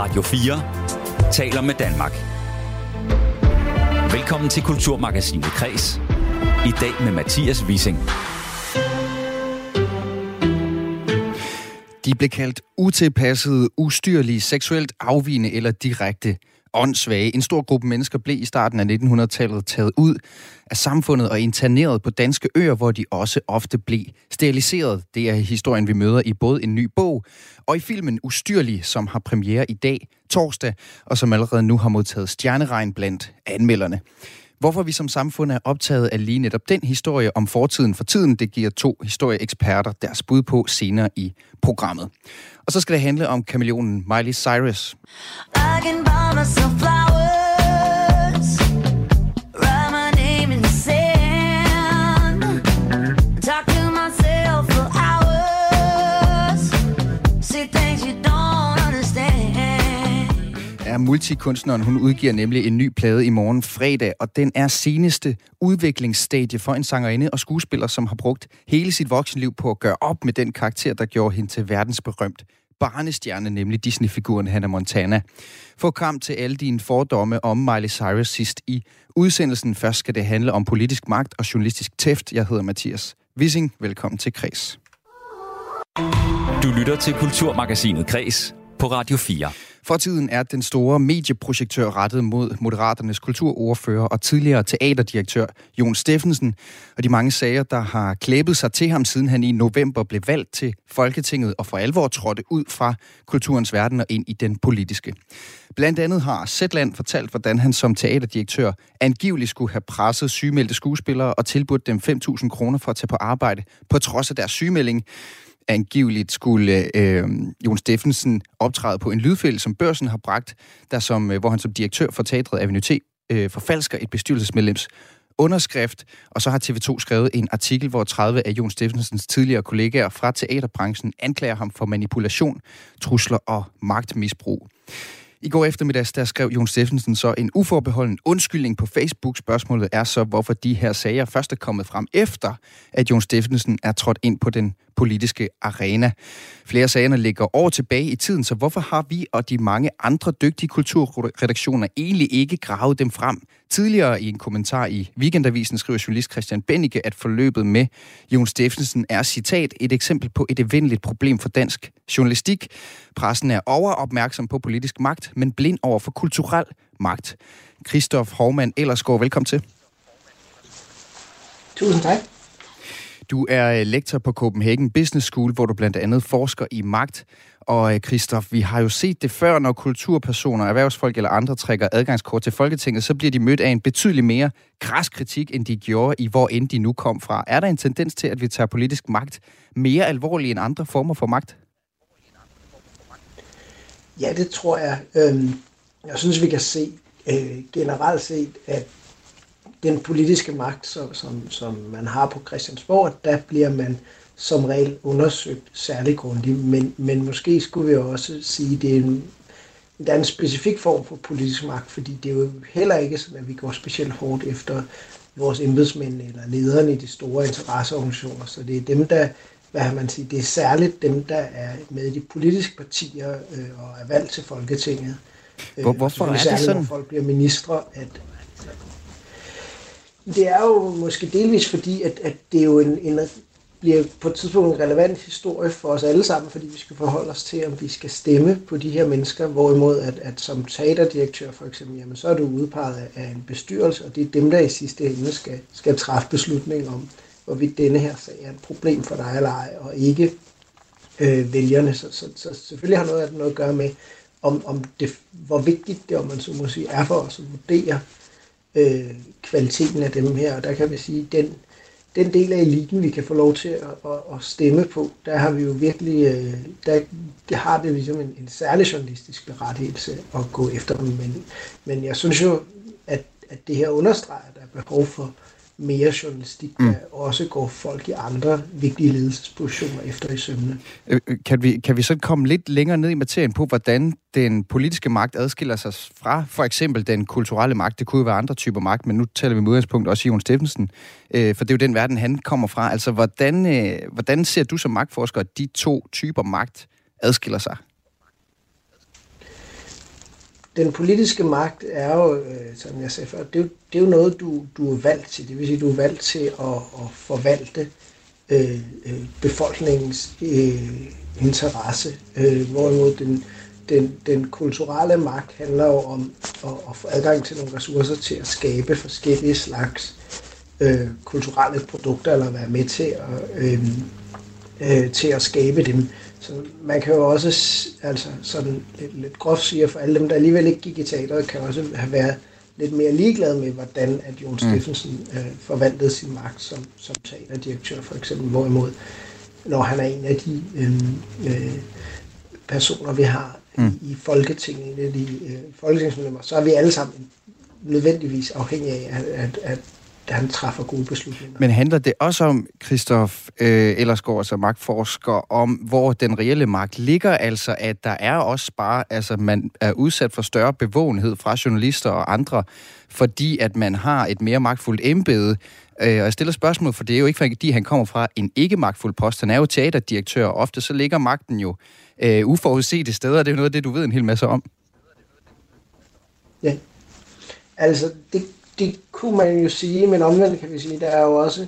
Radio 4 taler med Danmark. Velkommen til Kulturmagasinet Kres. I dag med Mathias Wissing. De blev kaldt utilpassede, ustyrlige, seksuelt afvigende eller direkte åndssvage. En stor gruppe mennesker blev i starten af 1900-tallet taget ud af samfundet og interneret på danske øer, hvor de også ofte blev steriliseret. Det er historien, vi møder i både en ny bog og i filmen Ustyrlig, som har premiere i dag, torsdag, og som allerede nu har modtaget stjerneregn blandt anmelderne. Hvorfor vi som samfund er optaget af lige netop den historie om fortiden for tiden, det giver to historieeksperter deres bud på senere i programmet. Og så skal det handle om kameleonen Miley Cyrus. I can buy myself flowers, multikunstneren, hun udgiver nemlig en ny plade i morgen fredag, og den er seneste udviklingsstadie for en sangerinde og skuespiller, som har brugt hele sit voksenliv på at gøre op med den karakter, der gjorde hende til verdensberømt barnestjerne, nemlig Disney-figuren Hannah Montana. Få kamp til alle dine fordomme om Miley Cyrus sidst i udsendelsen. Først skal det handle om politisk magt og journalistisk tæft. Jeg hedder Mathias Wissing. Velkommen til Kres. Du lytter til Kulturmagasinet Kres på Radio 4. For tiden er den store medieprojektør rettet mod Moderaternes kulturordfører og tidligere teaterdirektør Jon Steffensen, og de mange sager, der har klæbet sig til ham, siden han i november blev valgt til Folketinget og for alvor trådte ud fra kulturens verden og ind i den politiske. Blandt andet har Zetland fortalt, hvordan han som teaterdirektør angiveligt skulle have presset sygemeldte skuespillere og tilbudt dem 5.000 kroner for at tage på arbejde, på trods af deres sygemelding angiveligt skulle øh, Jon Steffensen optræde på en lydfælde, som børsen har bragt, der som, øh, hvor han som direktør for teatret Avenue øh, forfalsker et bestyrelsesmedlems underskrift, og så har TV2 skrevet en artikel, hvor 30 af Jon Steffensens tidligere kollegaer fra teaterbranchen anklager ham for manipulation, trusler og magtmisbrug. I går eftermiddags, der skrev Jon Steffensen så en uforbeholden undskyldning på Facebook. Spørgsmålet er så, hvorfor de her sager først er kommet frem efter, at Jon Steffensen er trådt ind på den politiske arena. Flere sagerne ligger år tilbage i tiden, så hvorfor har vi og de mange andre dygtige kulturredaktioner egentlig ikke gravet dem frem? Tidligere i en kommentar i Weekendavisen skriver journalist Christian Bennike, at forløbet med Jon Steffensen er citat et eksempel på et evindeligt problem for dansk journalistik. Pressen er overopmærksom på politisk magt, men blind over for kulturel magt. Christoph Hovmann Ellersgaard, velkommen til. Tusind tak. Du er øh, lektor på Copenhagen Business School, hvor du blandt andet forsker i magt. Og øh, Christoph, vi har jo set det før, når kulturpersoner, erhvervsfolk eller andre trækker adgangskort til Folketinget, så bliver de mødt af en betydelig mere kras kritik, end de gjorde i hvor end de nu kom fra. Er der en tendens til, at vi tager politisk magt mere alvorligt end andre former for magt? Ja, det tror jeg. Øhm, jeg synes, vi kan se øh, generelt set, at den politiske magt, som, som, som man har på Christiansborg, der bliver man som regel undersøgt særlig grundigt. Men, men måske skulle vi også sige, at det er en, der er en specifik form for politisk magt, fordi det er jo heller ikke sådan, at vi går specielt hårdt efter vores embedsmænd eller lederne i de store interesseorganisationer. Så det er dem, der, hvad har man sige, det er særligt dem, der er med i de politiske partier øh, og er valgt til Folketinget. Hvor, hvorfor er det sådan? Når folk bliver ministre, at, det er jo måske delvis fordi, at, at det er jo en, en, bliver på et tidspunkt en relevant historie for os alle sammen, fordi vi skal forholde os til, om vi skal stemme på de her mennesker, hvorimod at, at som teaterdirektør for eksempel, jamen, så er du udpeget af en bestyrelse, og det er dem, der i sidste ende skal, skal træffe beslutning om, hvorvidt denne her sag er et problem for dig eller ej, og ikke øh, vælgerne. Så, så, så selvfølgelig har noget, noget at gøre med, om, om det, hvor vigtigt det, om man så må sige, er for os at vurdere, øh, kvaliteten af dem her. Og der kan vi sige, den, den del af eliten, vi kan få lov til at, at, at stemme på, der har vi jo virkelig, øh, der, det har det ligesom en, en særlig journalistisk berettigelse at gå efter dem. Men, men jeg synes jo, at, at det her understreger, at der er behov for mere journalistik, der mm. også går folk i andre vigtige ledelsespositioner efter i sømne. Øh, øh, kan vi, kan vi så komme lidt længere ned i materien på, hvordan den politiske magt adskiller sig fra for eksempel den kulturelle magt? Det kunne jo være andre typer magt, men nu taler vi med udgangspunkt også Jon Steffensen, øh, for det er jo den verden, han kommer fra. Altså, hvordan, hvordan ser du som magtforsker, at de to typer magt adskiller sig? Den politiske magt er jo, øh, som jeg sagde før, det er jo, det er jo noget, du, du er valgt til. Det vil sige, du er valgt til at, at forvalte øh, øh, befolkningens øh, interesse, øh, hvorimod den, den, den kulturelle magt handler jo om at, at få adgang til nogle ressourcer til at skabe forskellige slags øh, kulturelle produkter, eller være med til at, øh, øh, til at skabe dem. Så man kan jo også, altså sådan lidt, lidt groft sige, for alle dem, der alligevel ikke gik i teateret, kan også have været lidt mere ligeglade med, hvordan at Jon mm. Steffensen øh, forvaltede sin magt som, som teaterdirektør, for eksempel. Hvorimod, når han er en af de øh, øh, personer, vi har mm. i, i Folketinget, en af de øh, folketingsmedlemmer, så er vi alle sammen nødvendigvis afhængige af, at, at, at han træffer gode beslutninger. Men handler det også om, Christoph øh, Ellersgaard, altså magtforsker, om hvor den reelle magt ligger, altså at der er også bare, altså man er udsat for større bevågenhed fra journalister og andre, fordi at man har et mere magtfuldt embede, øh, og jeg stiller spørgsmål, for det er jo ikke fordi, han kommer fra en ikke magtfuld post. Han er jo teaterdirektør, og ofte så ligger magten jo øh, uforudsete steder. Det er jo noget af det, du ved en hel masse om. Ja, altså det, det kunne man jo sige, men omvendt kan vi sige, der er jo også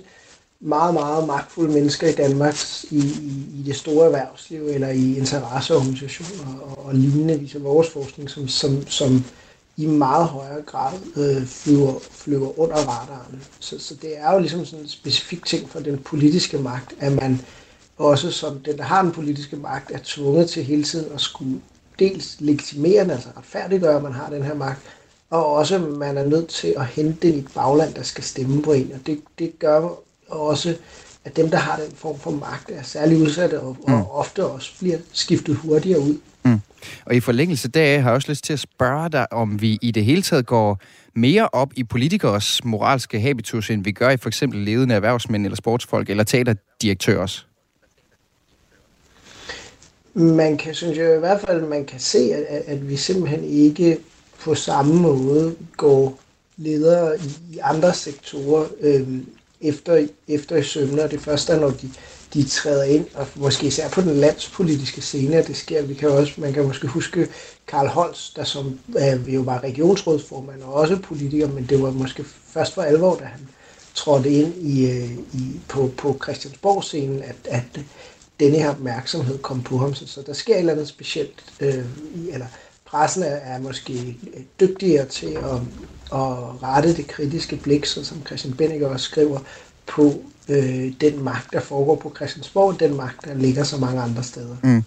meget, meget magtfulde mennesker i Danmark i, i, i det store erhvervsliv eller i interesseorganisationer og, og lignende, viser vores forskning, som, som, som i meget højere grad øh, flyver, flyver under radaren. Så, så det er jo ligesom sådan en specifik ting for den politiske magt, at man også som den, der har den politiske magt, er tvunget til hele tiden at skulle dels legitimere, altså retfærdiggøre, at man har den her magt, og også man er nødt til at hente den i et bagland, der skal stemme på en, og det, det gør også, at dem, der har den form for magt, er særlig udsatte og, mm. og ofte også bliver skiftet hurtigere ud. Mm. Og i forlængelse deraf har jeg også lyst til at spørge dig, om vi i det hele taget går mere op i politikers moralske habitus, end vi gør i for eksempel ledende erhvervsmænd eller sportsfolk eller teaterdirektører. Man kan, synes jeg i hvert fald, man kan se, at, at vi simpelthen ikke på samme måde går ledere i, i andre sektorer øh, efter, efter i sømne, og det første er, når de, de træder ind, og måske især på den landspolitiske scene, at det sker. Vi kan også, man kan måske huske Karl Holst, der som øh, jo var regionsrådsformand og også politiker, men det var måske først for alvor, da han trådte ind i, øh, i, på, på Christiansborg-scenen, at, at denne her opmærksomhed kom på ham. Så, så der sker et eller andet specielt, øh, i, eller pressen er, er måske dygtigere til at, at rette det kritiske blik, så som Christian Benninger også skriver, på øh, den magt, der foregår på Christiansborg, den magt, der ligger så mange andre steder. Mm.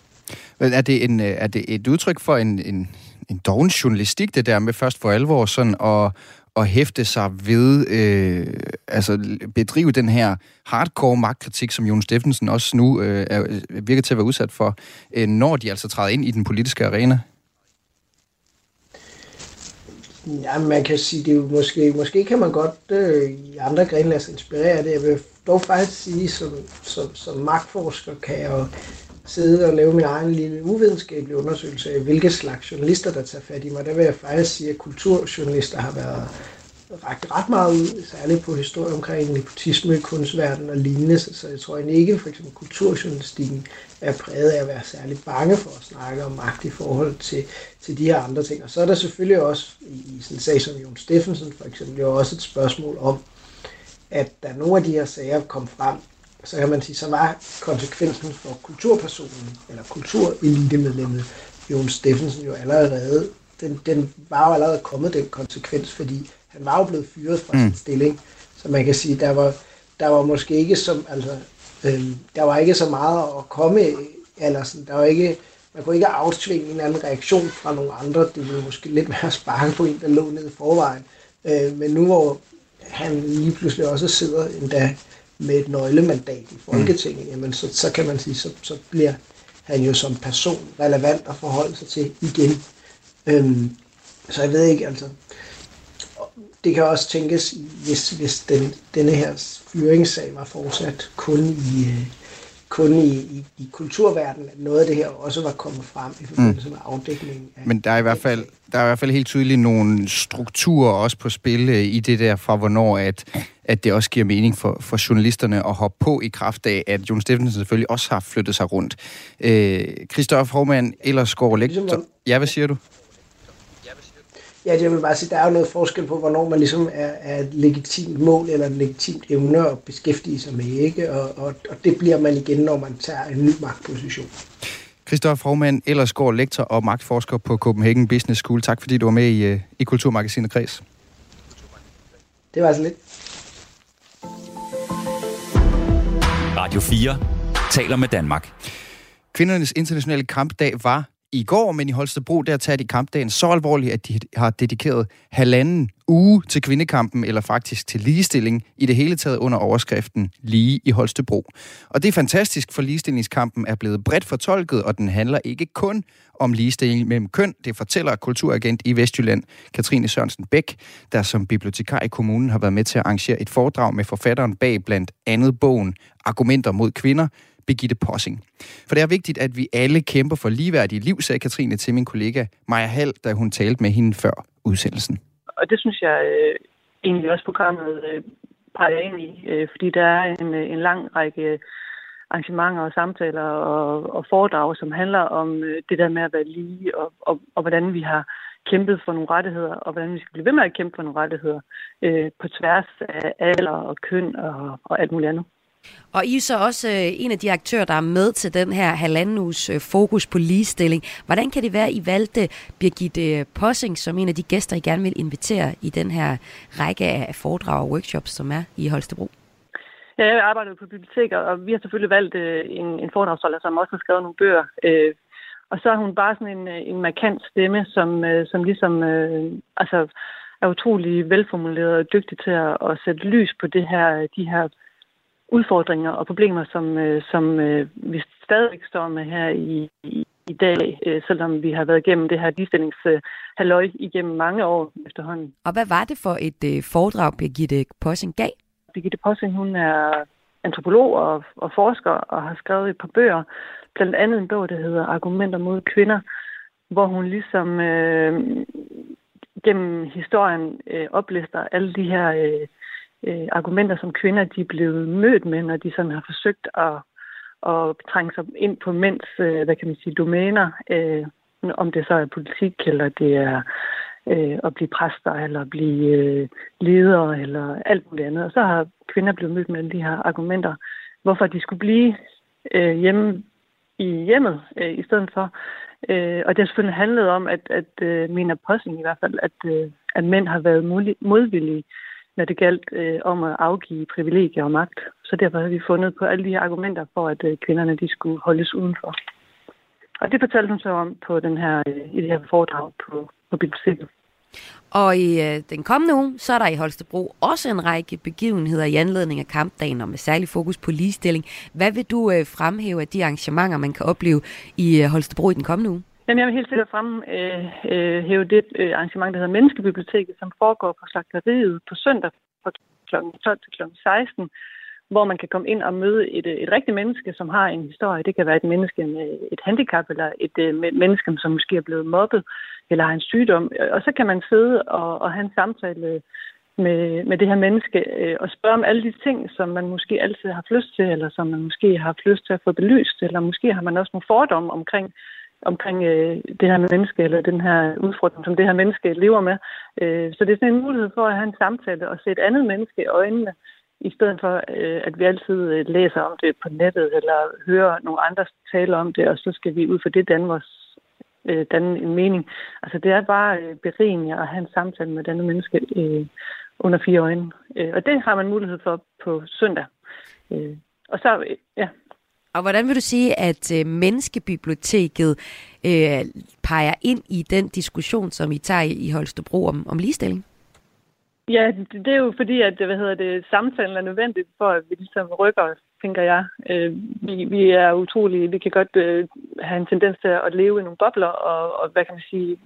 Er, det en, øh, er det et udtryk for en, en, en doven journalistik, det der med først for alvor sådan at, at hæfte sig ved, øh, altså bedrive den her hardcore magtkritik, som Jon Steffensen også nu øh, er, virker til at være udsat for, øh, når de altså træder ind i den politiske arena? Ja, man kan sige, det er jo måske, måske kan man godt øh, i andre grene lade sig inspirere af det. Jeg vil dog faktisk sige, som, som, som magtforsker kan jeg jo sidde og lave min egen lille uvidenskabelig undersøgelse af, hvilke slags journalister, der tager fat i mig. Der vil jeg faktisk sige, at kulturjournalister har været ret, ret meget ud, særligt på historie omkring nepotisme, kunstverden og lignende. Så jeg tror egentlig ikke, for eksempel kulturjournalistikken er præget af at være særlig bange for at snakke om magt i forhold til, til de her andre ting. Og så er der selvfølgelig også, i sådan en sag som Jon Steffensen for eksempel, jo også et spørgsmål om, at da nogle af de her sager kom frem, så kan man sige, så var konsekvensen for kulturpersonen, eller kulturelitemedlemmet, Jon Steffensen jo allerede, den, den var jo allerede kommet den konsekvens, fordi han var jo blevet fyret fra mm. sin stilling. Så man kan sige, der var, der var måske ikke som, altså, øh, der var ikke så meget at komme, eller sådan, der var ikke, man kunne ikke aftvinge en eller anden reaktion fra nogle andre. Det ville måske lidt mere sparke på en, der lå nede i forvejen. Øh, men nu hvor han lige pludselig også sidder endda med et nøglemandat i Folketinget, mm. jamen så, så kan man sige, så, så bliver han jo som person relevant at forholde sig til igen. Øhm, så jeg ved ikke, altså, det kan også tænkes, hvis, hvis den, denne her fyringssag var fortsat kun i, øh, kun i, i, i kulturverdenen, at noget af det her også var kommet frem i forbindelse mm. med afdækningen. Af Men der er i hvert fald der er i hvert fald helt tydeligt nogle strukturer også på spil øh, i det der fra hvornår, at, at det også giver mening for, for journalisterne at hoppe på i kraft af, at Jon Steffensen selvfølgelig også har flyttet sig rundt. Øh, Christoph Hormann, ellers går lektor... Ja, hvad siger du? Ja, jeg vil bare sige, der er jo noget forskel på, hvornår man ligesom er, er et legitimt mål eller et legitimt emne at beskæftige sig med, ikke? Og, og, og det bliver man igen, når man tager en ny magtposition. Christoffer Frohmann, Ellersgaard, lektor og magtforsker på Copenhagen Business School. Tak fordi du var med i, øh, i Kulturmagasinet Kreds. Det var altså lidt. Radio 4 taler med Danmark. Kvindernes internationale kampdag var i går, men i Holstebro, der tager de kampdagen så alvorligt, at de har dedikeret halvanden uge til kvindekampen, eller faktisk til ligestilling, i det hele taget under overskriften Lige i Holstebro. Og det er fantastisk, for ligestillingskampen er blevet bredt fortolket, og den handler ikke kun om ligestilling mellem køn. Det fortæller kulturagent i Vestjylland, Katrine Sørensen Bæk, der som bibliotekar i kommunen har været med til at arrangere et foredrag med forfatteren bag blandt andet bogen Argumenter mod kvinder, Birgitte Possing. For det er vigtigt, at vi alle kæmper for ligeværdige liv, sagde Katrine til min kollega Maja Hall, da hun talte med hende før udsendelsen. Og det synes jeg øh, egentlig også programmet øh, peger ind i, øh, fordi der er en, øh, en lang række arrangementer og samtaler og, og foredrag, som handler om øh, det der med at være lige, og, og, og hvordan vi har kæmpet for nogle rettigheder, og hvordan vi skal blive ved med at kæmpe for nogle rettigheder øh, på tværs af alder og køn og, og alt muligt andet. Og I er så også øh, en af de aktører, der er med til den her halvanden uges øh, fokus på ligestilling. Hvordan kan det være, at I valgte Birgitte Possing som en af de gæster, I gerne vil invitere i den her række af foredrag og workshops, som er i Holstebro? Ja, jeg arbejder på biblioteker, og vi har selvfølgelig valgt øh, en, en foredragsholder, som også har skrevet nogle bøger. Øh, og så er hun bare sådan en, øh, en markant stemme, som, øh, som ligesom øh, altså, er utrolig velformuleret og dygtig til at, at sætte lys på det her, de her udfordringer og problemer, som, øh, som øh, vi stadig står med her i, i, i dag, øh, selvom vi har været igennem det her ligestillingshalløj igennem mange år efterhånden. Og hvad var det for et foredrag, Birgitte Possing gav? Birgitte Possing, hun er antropolog og, og forsker og har skrevet et par bøger, blandt andet en bog, der hedder Argumenter mod kvinder, hvor hun ligesom øh, gennem historien øh, oplister alle de her øh, øh, argumenter, som kvinder de er blevet mødt med, når de sådan har forsøgt at, at trænge sig ind på mænds, øh, hvad kan man sige, domæner, øh, om det så er politik, eller det er øh, at blive præster, eller at blive øh, ledere, eller alt muligt andet. Og så har kvinder blevet mødt med alle de her argumenter, hvorfor de skulle blive øh, hjemme i hjemmet øh, i stedet for. Øh, og det har selvfølgelig handlet om, at, at øh, min apostel i hvert fald, at, øh, at mænd har været modvillige når det galt øh, om at afgive privilegier og magt. Så derfor har vi fundet på alle de her argumenter for, at øh, kvinderne de skulle holdes udenfor. Og det fortalte hun så om på den her, øh, i det her foredrag på, på biblioteket. Og i øh, den kommende uge, så er der i Holstebro også en række begivenheder i anledning af kampdagen, og med særlig fokus på ligestilling. Hvad vil du øh, fremhæve af de arrangementer, man kan opleve i øh, Holstebro i den kommende uge? Jamen, jeg vil helt sikkert fremhæve øh, øh det øh, arrangement, der hedder Menneskebiblioteket, som foregår på slagteriet på søndag fra kl. 12 til kl. 16, hvor man kan komme ind og møde et, øh, et rigtigt menneske, som har en historie. Det kan være et menneske med et handicap, eller et øh, menneske, som måske er blevet mobbet, eller har en sygdom. Og så kan man sidde og, og have en samtale øh, med, med det her menneske øh, og spørge om alle de ting, som man måske altid har lyst til, eller som man måske har lyst til at få belyst, eller måske har man også nogle fordomme omkring omkring øh, det her menneske, eller den her udfordring, som det her menneske lever med. Øh, så det er sådan en mulighed for at have en samtale og se et andet menneske i øjnene, i stedet for, øh, at vi altid øh, læser om det på nettet, eller hører nogle andre tale om det, og så skal vi ud for det danne, vores, øh, danne en mening. Altså det er bare øh, berigende at have en samtale med denne menneske øh, under fire øjne. Øh, og det har man mulighed for på søndag. Øh, og så, øh, ja, og hvordan vil du sige, at øh, menneskebiblioteket øh, peger ind i den diskussion, som I tager i Holstebro om, om ligestilling? Ja, det er jo fordi, at hvad hedder det, samtalen er nødvendigt for, at vi ligesom rykker os, tænker jeg. Øh, vi, vi er utrolige, vi kan godt øh, have en tendens til at leve i nogle bobler, og, og hvad kan man sige,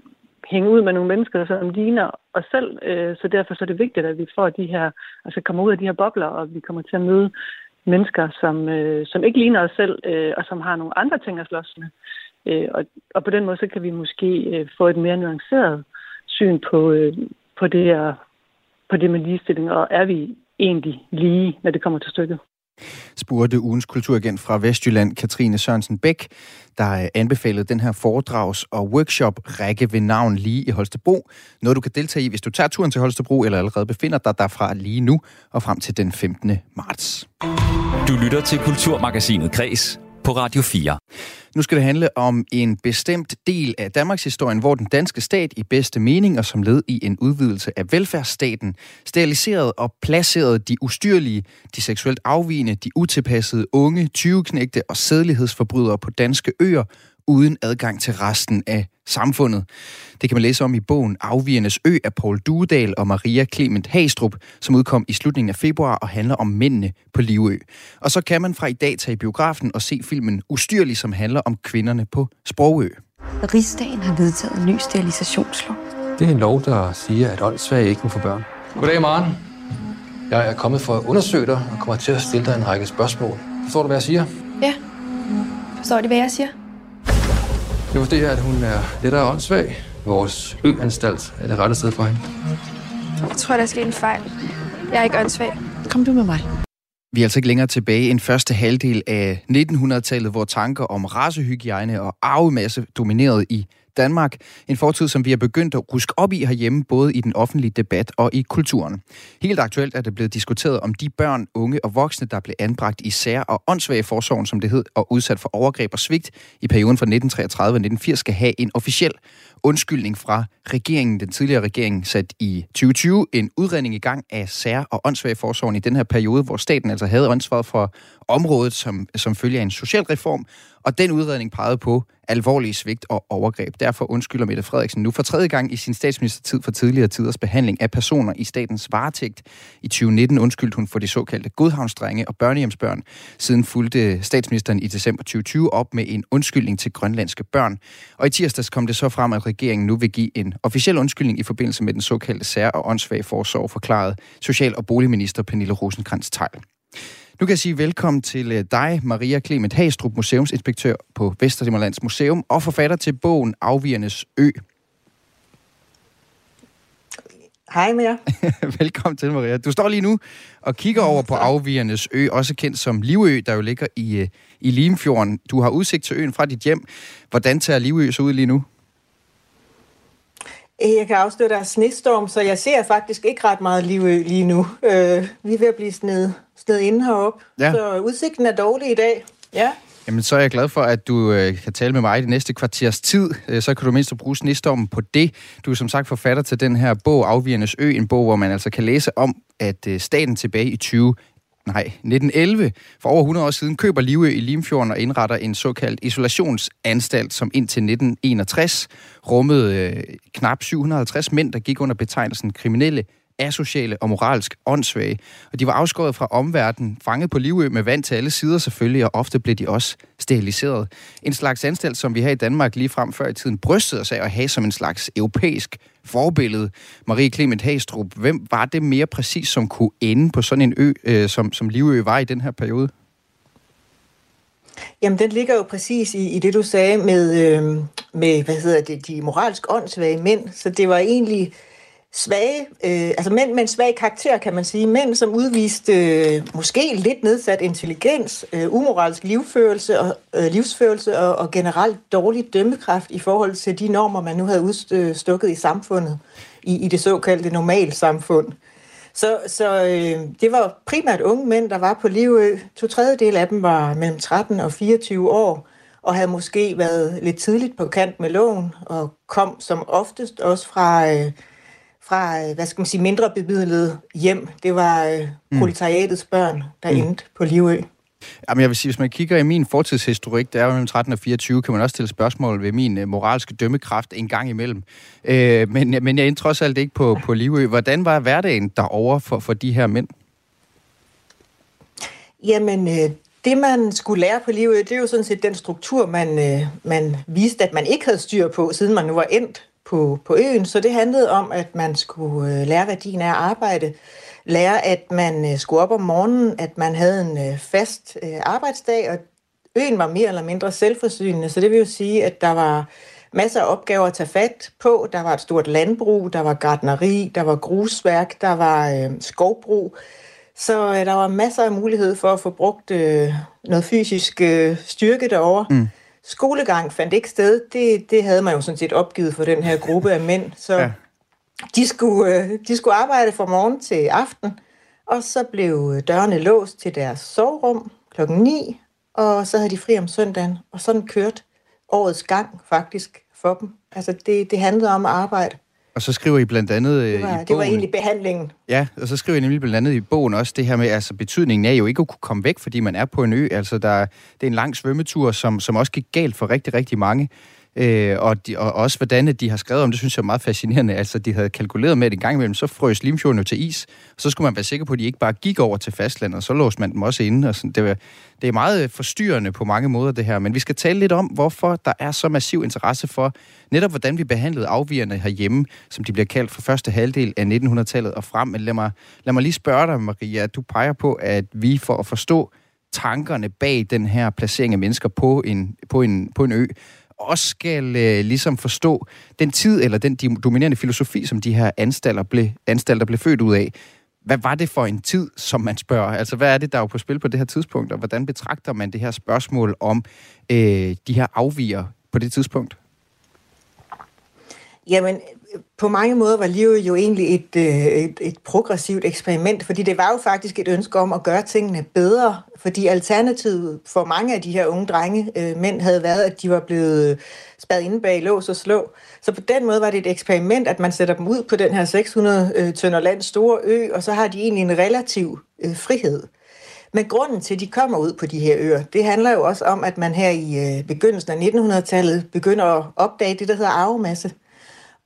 hænge ud med nogle mennesker, som ligner os selv. Øh, så derfor så er det vigtigt, at vi får de her, altså kommer ud af de her bobler, og vi kommer til at møde mennesker, som, øh, som ikke ligner os selv, øh, og som har nogle andre ting at slås med. Øh, og, og på den måde, så kan vi måske øh, få et mere nuanceret syn på, øh, på, det, på det med ligestilling, og er vi egentlig lige, når det kommer til stykket spurgte ugens kulturagent fra Vestjylland, Katrine Sørensen Bæk, der anbefalede den her foredrags- og workshop-række ved navn lige i Holstebro. Noget du kan deltage i, hvis du tager turen til Holstebro eller allerede befinder dig derfra lige nu og frem til den 15. marts. Du lytter til Kulturmagasinet Kres på Radio 4. Nu skal det handle om en bestemt del af Danmarks historien, hvor den danske stat i bedste mening og som led i en udvidelse af velfærdsstaten steriliserede og placerede de ustyrlige, de seksuelt afvigende, de utilpassede unge, tyveknægte og sædelighedsforbrydere på danske øer uden adgang til resten af samfundet. Det kan man læse om i bogen Afvigernes Ø af Paul Duedal og Maria Clement Hastrup, som udkom i slutningen af februar og handler om mændene på Livø. Og så kan man fra i dag tage i biografen og se filmen Ustyrlig, som handler om kvinderne på Sprogø. Rigsdagen har vedtaget en ny sterilisationslov. Det er en lov, der siger, at åndssvage ikke må få børn. Goddag, Maren. Jeg er kommet for at undersøge dig og kommer til at stille dig en række spørgsmål. Forstår du, hvad jeg siger? Ja. Forstår de, hvad jeg siger? Jeg vurderer, at hun er lettere åndssvag. Vores øanstalt er det rette sted for hende. Jeg tror, der er sket en fejl. Jeg er ikke åndssvag. Kom du med mig. Vi er altså ikke længere tilbage end første halvdel af 1900-tallet, hvor tanker om racehygiejne og arvemasse dominerede i Danmark. En fortid, som vi har begyndt at ruske op i herhjemme, både i den offentlige debat og i kulturen. Helt aktuelt er det blevet diskuteret, om de børn, unge og voksne, der blev anbragt i sær- og åndssvage forsorgen, som det hed, og udsat for overgreb og svigt i perioden fra 1933 og 1980, skal have en officiel undskyldning fra regeringen. Den tidligere regering sat i 2020 en udredning i gang af sær- og åndssvageforsorgen i den her periode, hvor staten altså havde ansvaret for området som, som følge af en social reform, og den udredning pegede på alvorlige svigt og overgreb. Derfor undskylder Mette Frederiksen nu for tredje gang i sin statsministertid for tidligere tiders behandling af personer i statens varetægt. I 2019 undskyldte hun for de såkaldte godhavnsdrenge og børnehjemsbørn. Siden fulgte statsministeren i december 2020 op med en undskyldning til grønlandske børn. Og i tirsdags kom det så frem, at regeringen nu vil give en officiel undskyldning i forbindelse med den såkaldte sær- og åndssvage forsorg, forklarede Social- og Boligminister Pernille rosenkrantz teil nu kan jeg sige velkommen til øh, dig, Maria Clement Hastrup, museumsinspektør på Vesterlimmerlands Museum og forfatter til bogen Afvigernes Ø. Hej jer. velkommen til, Maria. Du står lige nu og kigger over på Afvigernes Ø, også kendt som Livø, der jo ligger i, øh, i Limfjorden. Du har udsigt til øen fra dit hjem. Hvordan tager Livø så ud lige nu? Jeg kan afsløre, der er snestorm, så jeg ser faktisk ikke ret meget Livø lige nu. Øh, vi er ved at blive sned, sned inde heroppe, ja. så udsigten er dårlig i dag. Ja. Jamen, så er jeg glad for, at du øh, kan tale med mig i det næste kvarters tid. Øh, så kan du mindst bruge snestormen på det. Du er som sagt forfatter til den her bog, Afvigernes Ø, en bog, hvor man altså kan læse om, at øh, staten tilbage i 20 nej, 1911, for over 100 år siden, køber Livø i Limfjorden og indretter en såkaldt isolationsanstalt, som indtil 1961 rummede øh, knap 750 mænd, der gik under betegnelsen kriminelle asociale og moralsk åndssvage. Og de var afskåret fra omverdenen, fanget på Livø med vand til alle sider selvfølgelig, og ofte blev de også steriliseret. En slags anstalt, som vi her i Danmark lige frem før i tiden brystede os af at have som en slags europæisk forbillede. Marie Clement Hastrup, hvem var det mere præcis, som kunne ende på sådan en ø, øh, som, som Livø var i den her periode? Jamen, den ligger jo præcis i, i det, du sagde med, øh, med, hvad hedder det, de moralsk åndssvage mænd. Så det var egentlig svage, øh, altså mænd med en svag karakter, kan man sige. Mænd, som udviste øh, måske lidt nedsat intelligens, øh, umoralsk livførelse og, øh, livsførelse og, og generelt dårlig dømmekraft i forhold til de normer, man nu havde udstukket øh, i samfundet, i, i det såkaldte normalsamfund. Så, så øh, det var primært unge mænd, der var på Livø. To tredjedel af dem var mellem 13 og 24 år, og havde måske været lidt tidligt på kant med loven, og kom som oftest også fra... Øh, fra, øh, hvad skal man sige, mindre bebidlede hjem. Det var øh, mm. proletariatets børn, der mm. endte på Livø. Jamen jeg vil sige, hvis man kigger i min fortidshistorik, der er jo mellem 13 og 24, kan man også stille spørgsmål ved min uh, moralske dømmekraft en gang imellem. Uh, men, men jeg er trods alt ikke på, på Livø. Hvordan var hverdagen derovre for, for de her mænd? Jamen, øh, det man skulle lære på Livø, det er jo sådan set den struktur, man, øh, man viste, at man ikke havde styr på, siden man nu var endt på, på øen. Så det handlede om, at man skulle øh, lære værdien af at arbejde, lære, at man øh, skulle op om morgenen, at man havde en øh, fast øh, arbejdsdag, og øen var mere eller mindre selvforsynende, så det vil jo sige, at der var masser af opgaver at tage fat på. Der var et stort landbrug, der var gardneri, der var grusværk, der var øh, skovbrug. Så øh, der var masser af mulighed for at få brugt øh, noget fysisk øh, styrke derovre. Mm. Skolegang fandt ikke sted. Det, det havde man jo sådan set opgivet for den her gruppe af mænd. Så ja. de, skulle, øh, de skulle arbejde fra morgen til aften, og så blev øh, dørene låst til deres soverum klokken 9, og så havde de fri om søndagen, og sådan kørte årets gang faktisk for dem. Altså det, det handlede om at arbejde. Og så skriver I blandt andet øh, det var, i bogen... Det var egentlig behandlingen. Ja, og så skriver I nemlig blandt andet i bogen også det her med, altså betydningen af jo ikke at kunne komme væk, fordi man er på en ø. Altså der, det er en lang svømmetur, som, som også gik galt for rigtig, rigtig mange. Øh, og, de, og også hvordan de har skrevet om det, synes jeg er meget fascinerende. Altså, de havde kalkuleret med, at en gang imellem, så frøs Limfjorden jo til is, og så skulle man være sikker på, at de ikke bare gik over til fastlandet, og så låste man dem også inde. Og sådan. Det, var, det er meget øh, forstyrrende på mange måder, det her. Men vi skal tale lidt om, hvorfor der er så massiv interesse for netop, hvordan vi behandlede afvigerne herhjemme, som de bliver kaldt for første halvdel af 1900-tallet og frem. Men lad mig, lad mig lige spørge dig, Maria. Du peger på, at vi for at forstå tankerne bag den her placering af mennesker på en, på en, på en ø, også skal øh, ligesom forstå den tid eller den dominerende filosofi, som de her anstalter blev, anstalter blev født ud af. Hvad var det for en tid, som man spørger? Altså, hvad er det, der er på spil på det her tidspunkt, og hvordan betragter man det her spørgsmål om øh, de her afviger på det tidspunkt? Jamen, på mange måder var livet jo egentlig et, øh, et, et progressivt eksperiment, fordi det var jo faktisk et ønske om at gøre tingene bedre, fordi alternativet for mange af de her unge drenge, øh, mænd, havde været, at de var blevet spadet inde bag lås og slå. Så på den måde var det et eksperiment, at man sætter dem ud på den her 600 øh, tønder land store ø, og så har de egentlig en relativ øh, frihed. Men grunden til, at de kommer ud på de her øer, det handler jo også om, at man her i øh, begyndelsen af 1900-tallet begynder at opdage det, der hedder arvemasse.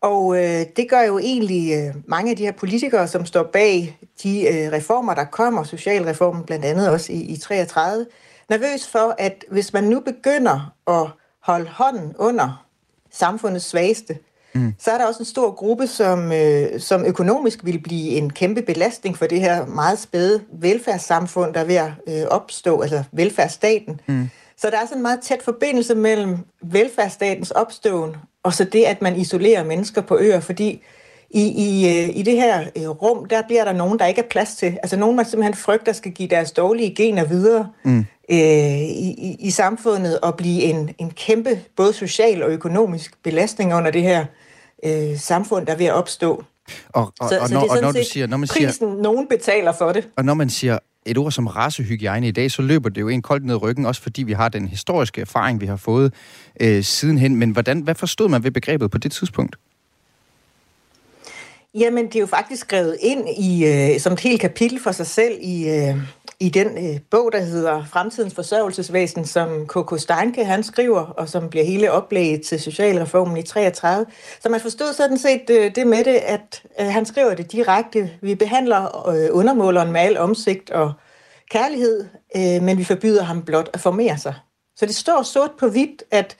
Og øh, det gør jo egentlig øh, mange af de her politikere, som står bag de øh, reformer, der kommer, socialreformen blandt andet også i, i 33, nervøs for, at hvis man nu begynder at holde hånden under samfundets svageste, mm. så er der også en stor gruppe, som, øh, som økonomisk vil blive en kæmpe belastning for det her meget spæde velfærdssamfund, der er ved at øh, opstå, altså velfærdsstaten. Mm. Så der er sådan en meget tæt forbindelse mellem velfærdsstatens opståen og så det, at man isolerer mennesker på øer, fordi i, i, øh, i det her øh, rum, der bliver der nogen, der ikke er plads til. Altså nogen, man simpelthen frygter skal give deres dårlige gener videre mm. øh, i, i, i samfundet og blive en, en kæmpe både social og økonomisk belastning under det her øh, samfund, der er ved at opstå. Og, og, så, og, så når, og når du siger, når man prisen, siger, nogen betaler for det. Og når man siger et ord som racehygiejne i dag, så løber det jo en koldt ned ryggen, også fordi vi har den historiske erfaring, vi har fået øh, sidenhen. Men hvordan, hvad forstod man ved begrebet på det tidspunkt? Jamen, det er jo faktisk skrevet ind i øh, som et helt kapitel for sig selv i, øh, i den øh, bog, der hedder Fremtidens forsørgelsesvæsen, som K.K. Steinke han skriver, og som bliver hele oplægget til socialreformen i 33. Så man forstod sådan set øh, det med det, at øh, han skriver det direkte. Vi behandler øh, undermåleren med al omsigt og kærlighed, øh, men vi forbyder ham blot at formere sig. Så det står sort på hvidt, at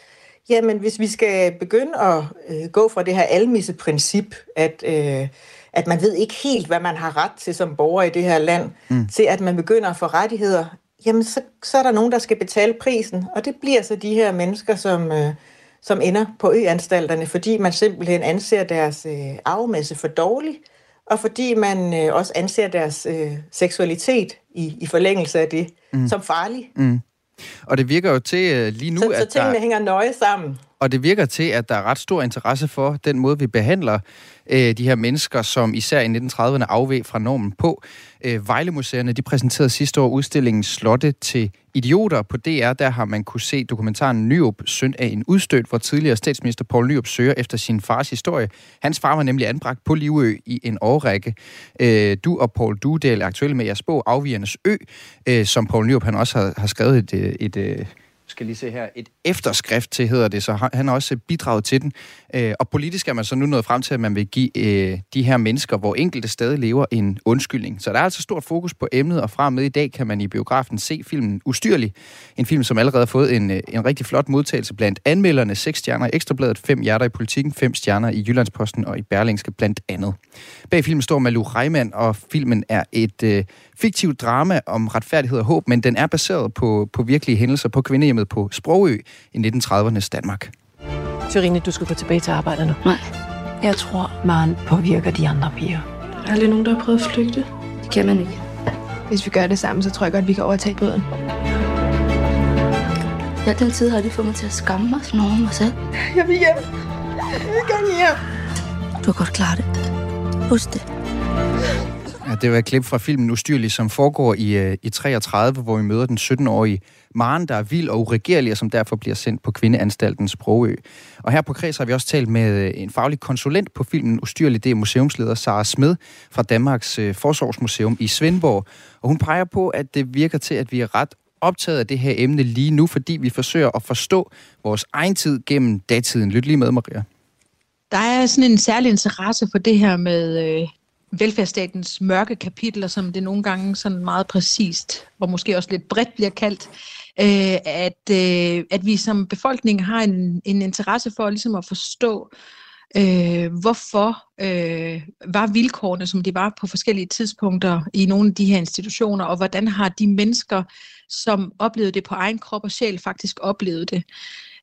jamen, hvis vi skal begynde at øh, gå fra det her almisse princip, at øh, at man ved ikke helt, hvad man har ret til som borger i det her land, mm. til at man begynder at få rettigheder, jamen så, så er der nogen, der skal betale prisen, og det bliver så de her mennesker, som, øh, som ender på øanstalterne, fordi man simpelthen anser deres øh, arvemasse for dårlig, og fordi man øh, også anser deres øh, seksualitet i, i forlængelse af det mm. som farlig. Mm. Og det virker jo til øh, lige nu, så, at Så tingene der... hænger nøje sammen. Og det virker til, at der er ret stor interesse for den måde, vi behandler øh, de her mennesker, som især i 1930'erne afveg fra normen på. Øh, Vejlemuseerne de præsenterede sidste år udstillingen Slotte til idioter på DR. Der har man kunne se dokumentaren Nyrup, søn af en udstødt, hvor tidligere statsminister Poul Nyrup søger efter sin fars historie. Hans far var nemlig anbragt på Livø i en årrække. Øh, du og Paul Dudel er aktuelle med jeres bog Afvigernes Ø, øh, som Poul Nyrup han også har, har skrevet et, øh, et, et skal lige se her, et efterskrift til, hedder det, så han har også bidraget til den. Øh, og politisk er man så nu nået frem til, at man vil give øh, de her mennesker, hvor enkelte stadig lever, en undskyldning. Så der er altså stort fokus på emnet, og fra med i dag kan man i biografen se filmen Ustyrlig. En film, som allerede har fået en, øh, en rigtig flot modtagelse blandt anmelderne. 6 stjerner i Ekstrabladet, 5 hjerter i Politiken, 5 stjerner i Jyllandsposten og i Berlingske blandt andet. Bag filmen står Malu Reimann, og filmen er et øh, fiktivt drama om retfærdighed og håb, men den er baseret på, på virkelige hændelser på kvindehjemmet på Sprogø i 1930'ernes Danmark. Syrine, du skal gå tilbage til arbejdet nu. Nej. Jeg tror, Maren påvirker de andre piger. Der er aldrig nogen, der har prøvet at flygte. Det kan man ikke. Hvis vi gør det sammen, så tror jeg godt, vi kan overtage båden. Ja, den tid har det fået mig til at skamme mig sådan over mig selv. Jeg vil hjem. Jeg vil gerne hjem. Du har godt klare det. Husk det. Ja, det var et klip fra filmen Ustyrlig, som foregår i, øh, i 33, hvor vi møder den 17-årige Maren, der er vild og uregerlig, og som derfor bliver sendt på Kvindeanstalten Sprogø. Og her på Kreds har vi også talt med øh, en faglig konsulent på filmen Ustyrlig, det er museumsleder Sara Smed fra Danmarks øh, Forsvarsmuseum Forsorgsmuseum i Svendborg. Og hun peger på, at det virker til, at vi er ret optaget af det her emne lige nu, fordi vi forsøger at forstå vores egen tid gennem datiden. Lyt lige med, Maria. Der er sådan en særlig interesse for det her med øh, velfærdsstatens mørke kapitler, som det nogle gange sådan meget præcist, og måske også lidt bredt bliver kaldt, øh, at, øh, at vi som befolkning har en, en interesse for ligesom at forstå, øh, hvorfor øh, var vilkårene, som de var på forskellige tidspunkter i nogle af de her institutioner, og hvordan har de mennesker, som oplevede det på egen krop og sjæl, faktisk oplevet det.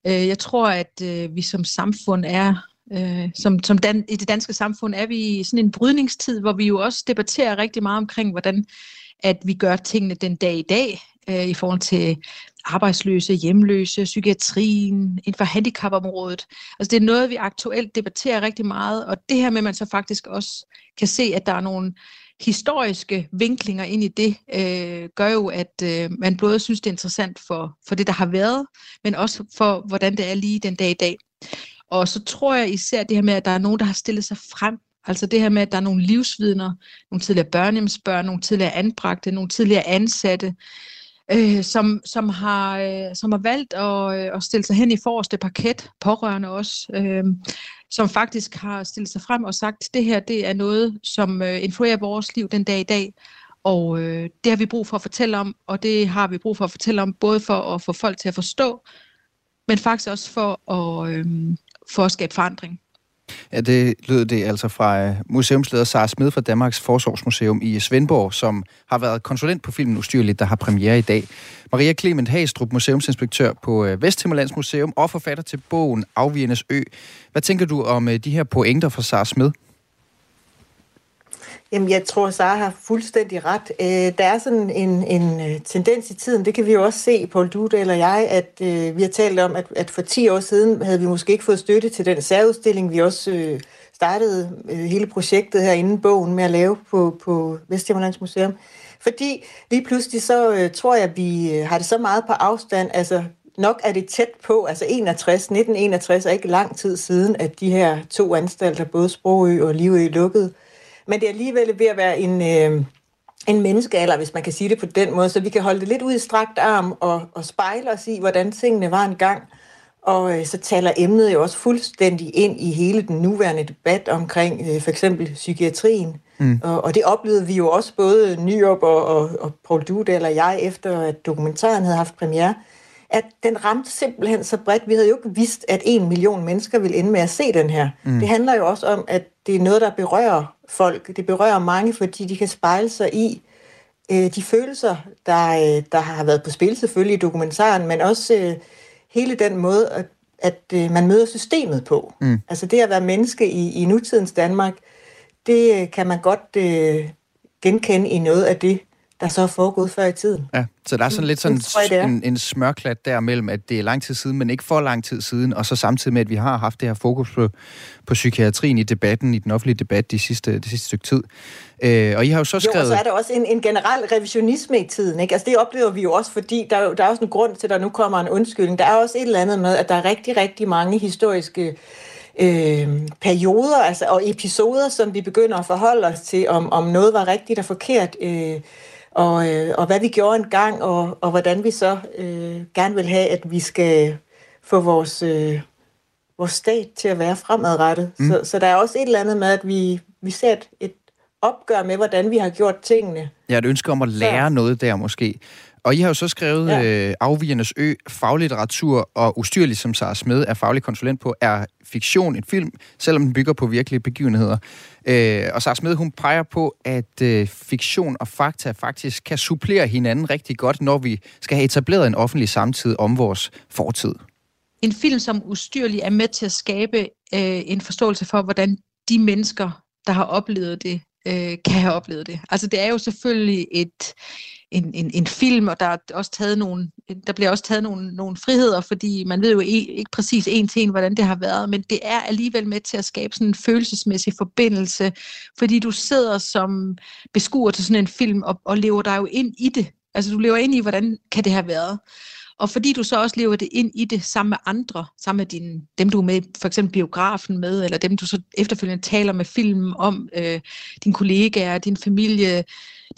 Øh, jeg tror, at øh, vi som samfund er Øh, som som dan, I det danske samfund er vi i sådan en brydningstid, hvor vi jo også debatterer rigtig meget omkring, hvordan at vi gør tingene den dag i dag øh, i forhold til arbejdsløse, hjemløse, psykiatrien, inden for handicapområdet. Altså det er noget, vi aktuelt debatterer rigtig meget, og det her med, at man så faktisk også kan se, at der er nogle historiske vinklinger ind i det, øh, gør jo, at øh, man både synes, det er interessant for, for det, der har været, men også for, hvordan det er lige den dag i dag. Og så tror jeg især det her med, at der er nogen, der har stillet sig frem. Altså det her med, at der er nogle livsvidner, nogle tidligere børnehjemsbørn, nogle tidligere anbragte, nogle tidligere ansatte, øh, som, som, har, øh, som har valgt at, øh, at stille sig hen i forreste parket, pårørende også, øh, som faktisk har stillet sig frem og sagt, det her det er noget, som øh, influerer vores liv den dag i dag. Og øh, det har vi brug for at fortælle om, og det har vi brug for at fortælle om, både for at få folk til at forstå, men faktisk også for at, øh, for at skabe forandring. Ja, det lød det altså fra øh, museumsleder Sara Smed fra Danmarks Forsorgsmuseum i Svendborg, som har været konsulent på filmen Ustyrligt, der har premiere i dag. Maria Clement Hagestrup, museumsinspektør på øh, Vesthimmerlands Museum og forfatter til bogen Afvigernes Ø. Hvad tænker du om øh, de her pointer fra Sara Smed? Jamen, jeg tror, Sara har fuldstændig ret. Øh, der er sådan en, en øh, tendens i tiden, det kan vi jo også se, Paul Dude eller jeg, at øh, vi har talt om, at, at for 10 år siden havde vi måske ikke fået støtte til den særudstilling, vi også øh, startede øh, hele projektet herinde bogen med at lave på, på Vestjyllands Museum. Fordi lige pludselig så øh, tror jeg, at vi øh, har det så meget på afstand, altså nok er det tæt på, altså 61, 1961 er ikke lang tid siden, at de her to anstalter, både Sprogø og Livø, lukkede. Men det er alligevel ved at være en, øh, en menneskealder, hvis man kan sige det på den måde, så vi kan holde det lidt ud i strakt arm og, og spejle os i, hvordan tingene var engang. Og øh, så taler emnet jo også fuldstændig ind i hele den nuværende debat omkring øh, for eksempel psykiatrien. Mm. Og, og det oplevede vi jo også både Nyrup og, og, og Paul Dudal og jeg, efter at dokumentaren havde haft premiere, at den ramte simpelthen så bredt. Vi havde jo ikke vidst, at en million mennesker ville ende med at se den her. Mm. Det handler jo også om, at det er noget, der berører folk. Det berører mange, fordi de kan spejle sig i øh, de følelser, der, øh, der har været på spil selvfølgelig i dokumentaren, men også øh, hele den måde, at, at øh, man møder systemet på. Mm. Altså det at være menneske i, i nutidens Danmark, det øh, kan man godt øh, genkende i noget af det, der så er foregået før i tiden. Ja, så der er sådan lidt sådan jeg, en, en smørklat der mellem, at det er lang tid siden, men ikke for lang tid siden, og så samtidig med, at vi har haft det her fokus på, på psykiatrien i debatten, i den offentlige debat de sidste, det sidste stykke tid. Øh, og I har jo så skrevet... Jo, og så er der også en, en generel revisionisme i tiden, ikke? Altså det oplever vi jo også, fordi der, der er også en grund til, at der nu kommer en undskyldning. Der er også et eller andet med, at der er rigtig, rigtig mange historiske øh, perioder altså, og episoder, som vi begynder at forholde os til, om, om noget var rigtigt og forkert. Øh, og, øh, og hvad vi gjorde engang, og, og hvordan vi så øh, gerne vil have, at vi skal få vores, øh, vores stat til at være fremadrettet. Mm. Så, så der er også et eller andet med, at vi, vi ser et, et opgør med, hvordan vi har gjort tingene. Ja, et ønske om at lære så. noget der måske. Og I har jo så skrevet ja. øh, Afvigernes Ø, faglitteratur og ustyrlig, som Sara Smed er faglig konsulent på, er fiktion, en film, selvom den bygger på virkelige begivenheder. Øh, og Sara Smed, hun peger på, at øh, fiktion og fakta faktisk kan supplere hinanden rigtig godt, når vi skal have etableret en offentlig samtid om vores fortid. En film som Ustyrlig er med til at skabe øh, en forståelse for, hvordan de mennesker, der har oplevet det, øh, kan have oplevet det. Altså det er jo selvfølgelig et, en, en, en film, og der, er også taget nogle, der bliver også taget nogle, nogle friheder, fordi man ved jo e-, ikke, præcis en til en, hvordan det har været, men det er alligevel med til at skabe sådan en følelsesmæssig forbindelse, fordi du sidder som beskuer til sådan en film og, og lever dig jo ind i det. Altså du lever ind i, hvordan kan det have været. Og fordi du så også lever det ind i det sammen med andre, sammen med dine, dem du er med, for eksempel biografen med, eller dem du så efterfølgende taler med filmen om, øh, dine kollegaer, din familie,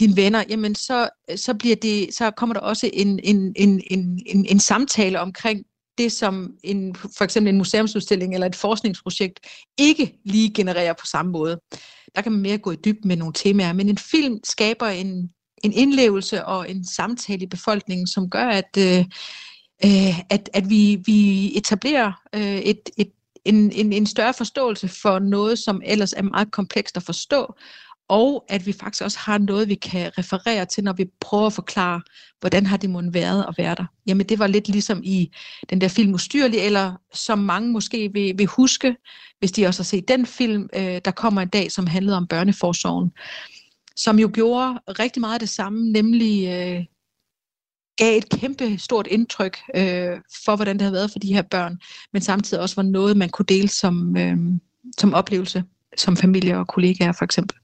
dine venner, jamen så, så, bliver det, så kommer der også en, en, en, en, en, en samtale omkring det, som en, for eksempel en museumsudstilling eller et forskningsprojekt ikke lige genererer på samme måde. Der kan man mere gå i dybden med nogle temaer, men en film skaber en, en indlevelse og en samtale i befolkningen, som gør, at, øh, øh, at, at vi, vi etablerer øh, et, et, en, en, en større forståelse for noget, som ellers er meget komplekst at forstå, og at vi faktisk også har noget, vi kan referere til, når vi prøver at forklare, hvordan har det måtte været at være der. Jamen det var lidt ligesom i den der film Ustyrlig, eller som mange måske vil, vil huske, hvis de også har set den film, øh, der kommer en dag, som handlede om børneforsorgen som jo gjorde rigtig meget det samme, nemlig øh, gav et kæmpe stort indtryk øh, for, hvordan det havde været for de her børn, men samtidig også var noget, man kunne dele som, øh, som oplevelse, som familie og kollegaer for eksempel.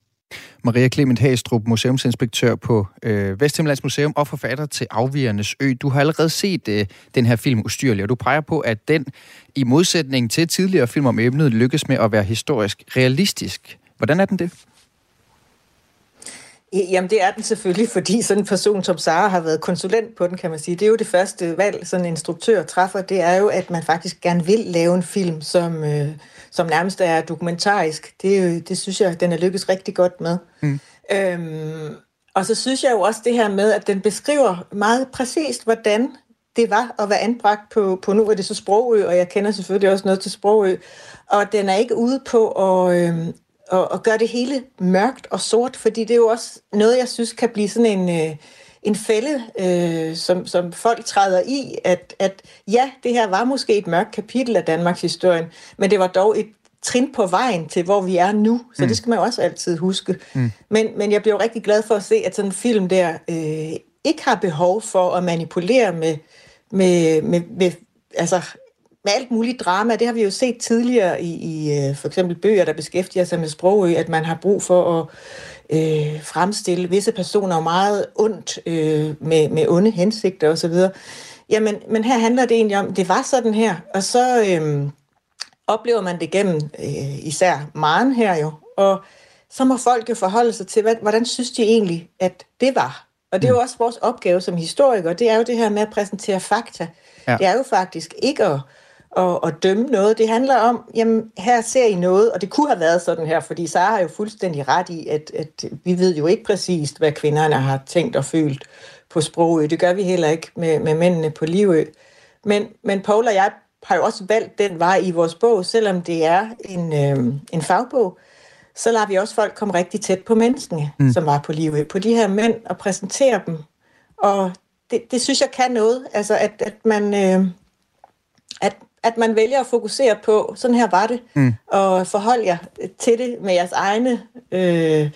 Maria Clement Hagestrup, museumsinspektør på øh, Vesthimlands Museum og forfatter til Afvigernes Ø. Du har allerede set øh, den her film Ustyrlig, og du peger på, at den i modsætning til tidligere film om emnet lykkes med at være historisk realistisk. Hvordan er den det? Jamen det er den selvfølgelig, fordi sådan en person som Sara har været konsulent på den, kan man sige. Det er jo det første valg, sådan en instruktør træffer, det er jo, at man faktisk gerne vil lave en film, som, øh, som nærmest er dokumentarisk. Det, det synes jeg, den er lykkes rigtig godt med. Mm. Øhm, og så synes jeg jo også det her med, at den beskriver meget præcist, hvordan det var at være anbragt på, på nu er det så Sprogø, og jeg kender selvfølgelig også noget til Sprogø, og den er ikke ude på at, øh, og, og gøre det hele mørkt og sort, fordi det er jo også noget, jeg synes kan blive sådan en, øh, en fælde, øh, som, som folk træder i, at, at ja, det her var måske et mørkt kapitel af Danmarks historie, men det var dog et trin på vejen til, hvor vi er nu. Så mm. det skal man jo også altid huske. Mm. Men, men jeg bliver jo rigtig glad for at se, at sådan en film der øh, ikke har behov for at manipulere med, med, med, med altså med alt muligt drama. Det har vi jo set tidligere i, i øh, for eksempel bøger, der beskæftiger sig med sprog, at man har brug for at øh, fremstille visse personer meget ondt øh, med, med onde hensigter osv. Jamen, men her handler det egentlig om, det var sådan her, og så øh, oplever man det gennem øh, især Maren her jo, og så må folk jo forholde sig til, hvad, hvordan synes de egentlig, at det var? Og det er jo mm. også vores opgave som historikere, det er jo det her med at præsentere fakta. Ja. Det er jo faktisk ikke at at, at dømme noget. Det handler om, jamen her ser I noget, og det kunne have været sådan her, fordi Sara har jo fuldstændig ret i, at, at vi ved jo ikke præcist, hvad kvinderne har tænkt og følt på Sprogø. Det gør vi heller ikke med, med mændene på Livø. Men, men Paul og jeg har jo også valgt den vej i vores bog, selvom det er en, øh, en fagbog, så lader vi også folk komme rigtig tæt på menneskene, mm. som var på Livø, på de her mænd, og præsentere dem. Og det, det synes jeg kan noget, altså at, at man... Øh, at, man vælger at fokusere på, sådan her var det, mm. og forholde jer til det med jeres egne øh,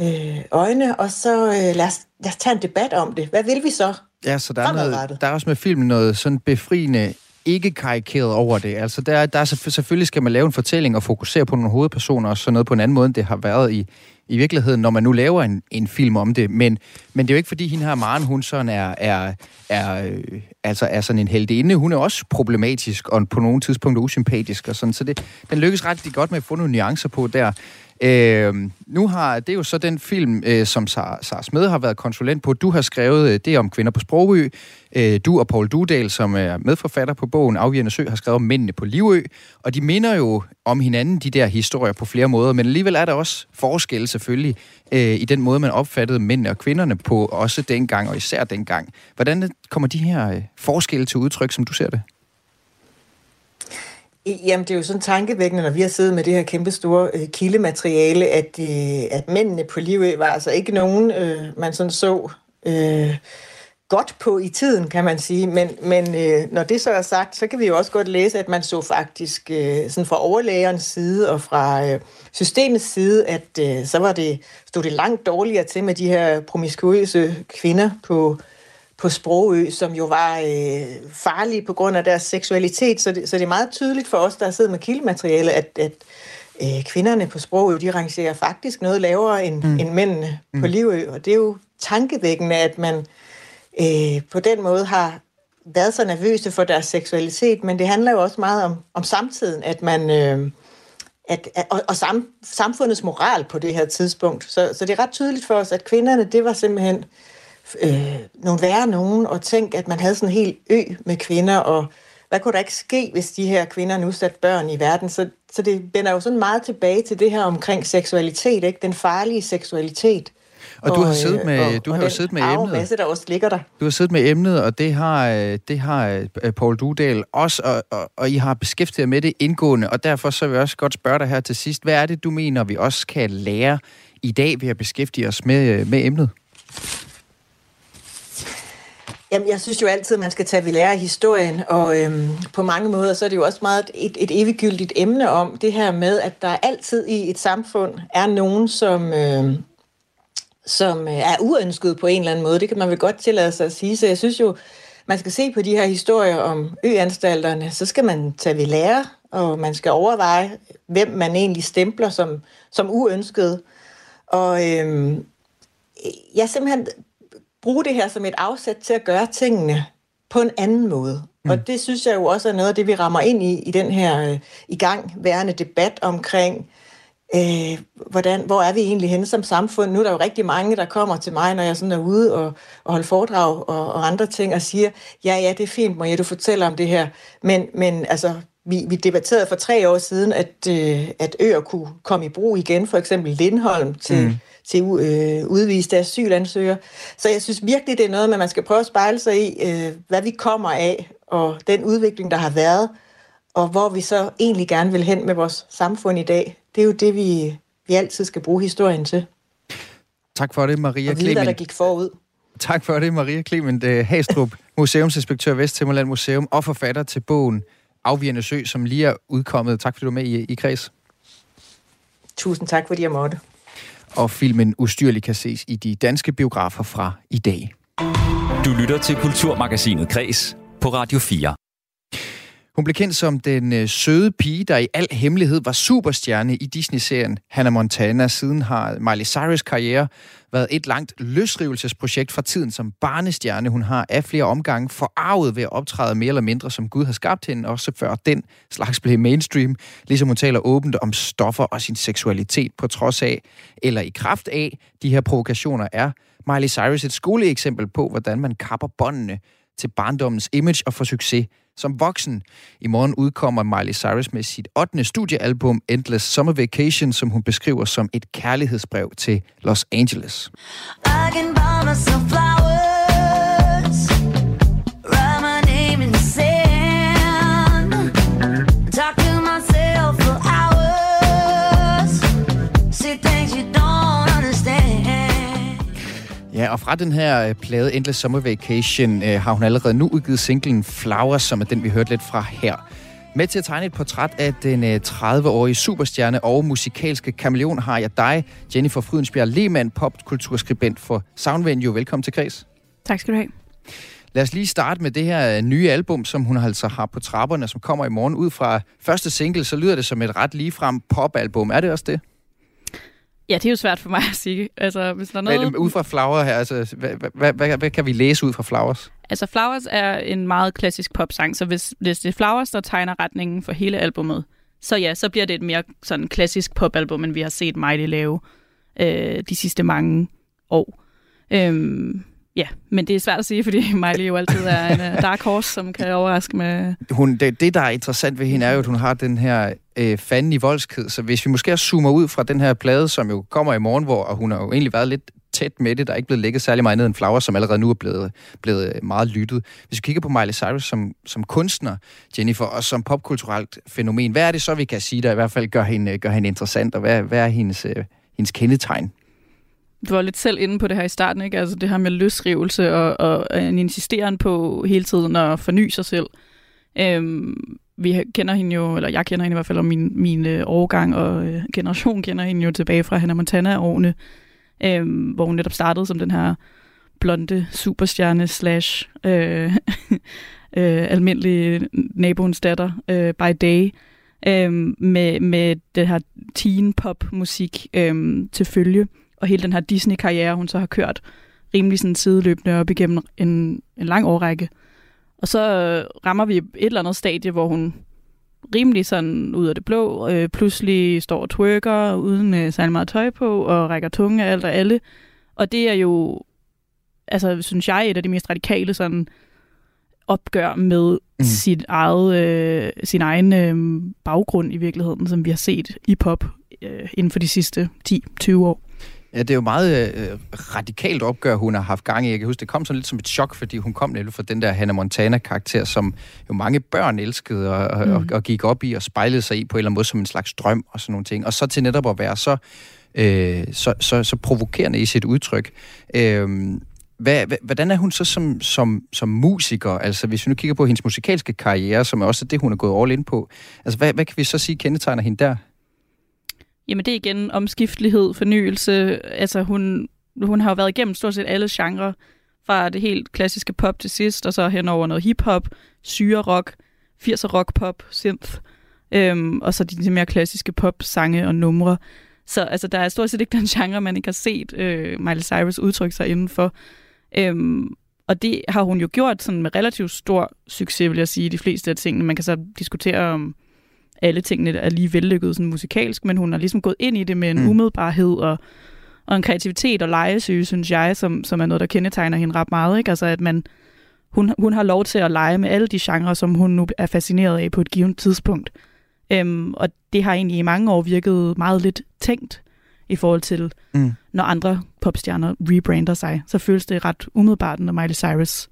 øh, øjne, og så øh, lad, os, lad os tage en debat om det. Hvad vil vi så? Ja, så der er, noget, der er også med filmen noget sådan befriende ikke karikeret over det. Altså, der, der er selvfølgelig skal man lave en fortælling og fokusere på nogle hovedpersoner og sådan noget på en anden måde, end det har været i, i virkeligheden, når man nu laver en, en film om det. Men, men det er jo ikke, fordi hende her, Maren, hun sådan er, er, er, øh, altså er sådan en heldinde. Hun er også problematisk og på nogle tidspunkter usympatisk og sådan. Så det, den lykkes ret godt med at få nogle nuancer på der. Øh, nu har det er jo så den film, øh, som Sara, Sara Smed har været konsulent på. Du har skrevet øh, det om kvinder på Sprogø. Øh, du og Paul Dudal, som er medforfatter på bogen Afvigende Sø, har skrevet om mændene på Livø. Og de minder jo om hinanden, de der historier, på flere måder. Men alligevel er der også forskelle selvfølgelig øh, i den måde, man opfattede mændene og kvinderne på, også dengang og især dengang. Hvordan kommer de her øh, forskelle til udtryk, som du ser det? Jamen, det er jo sådan tankevækkende, når vi har siddet med det her kæmpe store øh, kildemateriale, at, øh, at mændene på livet var altså ikke nogen, øh, man sådan så, øh, godt på i tiden, kan man sige. Men, men øh, når det så er sagt, så kan vi jo også godt læse, at man så faktisk øh, sådan fra overlægerens side og fra øh, systemets side, at øh, så var det, stod det langt dårligere til med de her promiskuøse kvinder på, på Sprogø, som jo var øh, farlige på grund af deres seksualitet. Så det, så det er meget tydeligt for os, der sidder med kildemateriale, at, at øh, kvinderne på Sprogø, de rangerer faktisk noget lavere end, mm. end mændene mm. på Livø. Og det er jo tankevækkende, at man øh, på den måde har været så nervøse for deres seksualitet, men det handler jo også meget om, om samtiden, at man... Øh, at, at, og, og sam, samfundets moral på det her tidspunkt. Så, så det er ret tydeligt for os, at kvinderne, det var simpelthen øh, nogle værre nogen, og tænk, at man havde sådan en helt ø med kvinder, og hvad kunne der ikke ske, hvis de her kvinder nu satte børn i verden? Så, så det vender jo sådan meget tilbage til det her omkring seksualitet, ikke? den farlige seksualitet. Og, og du har siddet med, og, du har og siddet med emnet. masse, der også ligger der. Du har siddet med emnet, og det har, det har øh, Paul Dudal også, og, og, og I har beskæftiget med det indgående, og derfor så vil jeg også godt spørge dig her til sidst. Hvad er det, du mener, vi også kan lære i dag ved at beskæftige os med, øh, med emnet? Jamen, jeg synes jo altid, at man skal tage ved lære af historien, og øhm, på mange måder, så er det jo også meget et, et eviggyldigt emne om det her med, at der altid i et samfund er nogen, som, øhm, som øh, er uønsket på en eller anden måde. Det kan man vel godt tillade sig at sige. Så jeg synes jo, man skal se på de her historier om øanstalterne, så skal man tage ved lære, og man skal overveje, hvem man egentlig stempler som, som uønsket. Og øhm, jeg simpelthen bruge det her som et afsæt til at gøre tingene på en anden måde. Mm. Og det synes jeg jo også er noget af det, vi rammer ind i, i den her øh, igangværende debat omkring, øh, hvordan, hvor er vi egentlig henne som samfund. Nu er der jo rigtig mange, der kommer til mig, når jeg sådan er ude og, og holder foredrag og, og andre ting, og siger, ja, ja, det er fint, jeg du fortæller om det her. Men, men altså, vi, vi debatterede for tre år siden, at, øh, at øer kunne komme i brug igen, for eksempel Lindholm til, mm. Til øh, udviste asylansøgere. Så jeg synes virkelig, det er noget, man skal prøve at spejle sig i, øh, hvad vi kommer af, og den udvikling, der har været, og hvor vi så egentlig gerne vil hen med vores samfund i dag. Det er jo det, vi, vi altid skal bruge historien til. Tak for det, Maria Clement. Og der gik forud. Tak for det, Maria Clement øh, Hastrup, museumsinspektør Vesthimmerland Museum og forfatter til bogen Afvigende Sø, som lige er udkommet. Tak fordi du er med i, i kreds. Tusind tak, fordi jeg måtte. Og filmen Ustyrlig kan ses i de danske biografer fra i dag. Du lytter til Kulturmagasinet Kres på Radio 4. Hun blev kendt som den øh, søde pige, der i al hemmelighed var superstjerne i Disney-serien Hannah Montana. Siden har Miley Cyrus karriere været et langt løsrivelsesprojekt fra tiden som barnestjerne. Hun har af flere omgange forarvet ved at optræde mere eller mindre, som Gud har skabt hende, også før den slags blev mainstream. Ligesom hun taler åbent om stoffer og sin seksualitet på trods af, eller i kraft af, de her provokationer er Miley Cyrus et skoleeksempel på, hvordan man kapper båndene til barndommens image og for succes som voksen. I morgen udkommer Miley Cyrus med sit 8. studiealbum Endless Summer Vacation, som hun beskriver som et kærlighedsbrev til Los Angeles. I can buy myself flowers, og fra den her øh, plade Endless Summer Vacation øh, har hun allerede nu udgivet singlen Flowers, som er den, vi hørte lidt fra her. Med til at tegne et portræt af den 30-årige øh, superstjerne og musikalske kameleon har jeg dig, Jennifer Frydensbjerg Lehmann, popkulturskribent for Soundvenue. Velkommen til Kreds. Tak skal du have. Lad os lige starte med det her nye album, som hun altså har på trapperne, som kommer i morgen. Ud fra første single, så lyder det som et ret ligefrem popalbum. Er det også det? Ja, det er jo svært for mig at sige. Altså, hvis der er noget... Men, ud fra Flowers her, altså, hvad, hvad, hvad, hvad kan vi læse ud fra Flowers? Altså, Flowers er en meget klassisk popsang, så hvis, hvis det er Flowers, der tegner retningen for hele albummet, så ja, så bliver det et mere sådan klassisk popalbum, end vi har set Miley lave øh, de sidste mange år. Øhm, Ja, men det er svært at sige, fordi Miley jo altid er en uh, dark horse, som kan overraske med... Hun, det, det, der er interessant ved hende, er jo, at hun har den her øh, fanden i voldsked. Så hvis vi måske zoomer ud fra den her plade, som jo kommer i morgen, hvor hun har jo egentlig været lidt tæt med det. Der er ikke blevet lægget særlig meget ned en flower, som allerede nu er blevet, blevet øh, meget lyttet. Hvis vi kigger på Miley Cyrus som, som kunstner, Jennifer, og som popkulturelt fænomen, hvad er det så, vi kan sige, der i hvert fald gør hende, øh, gør hende interessant, og hvad, hvad er hendes, øh, hendes kendetegn? du var lidt selv inde på det her i starten, ikke? Altså det her med løsrivelse og, og øh, en insisteren på hele tiden at forny sig selv. Øhm, vi kender hende jo, eller jeg kender hende i hvert fald, og min, min øh, årgang og øh, generation kender hende jo tilbage fra Hannah Montana-årene, øh, hvor hun netop startede som den her blonde superstjerne slash øh, øh, almindelig naboens datter øh, by day, øh, med, med det her teen pop musik øh, til følge, og hele den her Disney-karriere, hun så har kørt rimelig sådan sideløbende op igennem en, en lang årrække. Og så øh, rammer vi et eller andet stadie, hvor hun rimelig sådan ud af det blå, øh, pludselig står og twerker uden øh, særlig meget tøj på, og rækker tunge alt og alle. Og det er jo, altså synes jeg, et af de mest radikale sådan opgør med mm. sit eget, øh, sin egen øh, baggrund i virkeligheden, som vi har set i pop øh, inden for de sidste 10-20 år. Ja, det er jo meget øh, radikalt opgør, hun har haft gang i. Jeg kan huske, det kom sådan lidt som et chok, fordi hun kom nemlig fra den der Hannah Montana-karakter, som jo mange børn elskede og, mm. og, og gik op i og spejlede sig i på en eller anden måde som en slags drøm og sådan nogle ting. Og så til netop at være så, øh, så, så, så provokerende i sit udtryk. Øh, hvad, hvordan er hun så som, som, som musiker? Altså, hvis vi nu kigger på hendes musikalske karriere, som er også det, hun er gået all in på. Altså, hvad, hvad kan vi så sige kendetegner hende der? Jamen det er igen omskiftelighed, fornyelse. Altså hun, hun har jo været igennem stort set alle genrer. Fra det helt klassiske pop til sidst, og så hen over noget hiphop, syre rock, 80'er rock pop, synth, øhm, og så de, mere klassiske pop, sange og numre. Så altså, der er stort set ikke den genre, man ikke har set øh, Miley Cyrus udtrykke sig indenfor. Øhm, og det har hun jo gjort sådan med relativt stor succes, vil jeg sige, de fleste af tingene. Man kan så diskutere om alle tingene er lige vellykket sådan musikalsk, men hun har ligesom gået ind i det med en mm. umiddelbarhed og, og en kreativitet og legesyge, synes jeg, som, som er noget, der kendetegner hende ret meget. Ikke? Altså, at man, hun, hun har lov til at lege med alle de genrer, som hun nu er fascineret af på et givet tidspunkt. Øhm, og det har egentlig i mange år virket meget lidt tænkt i forhold til, mm. når andre popstjerner rebrander sig. Så føles det ret umiddelbart, når Miley Cyrus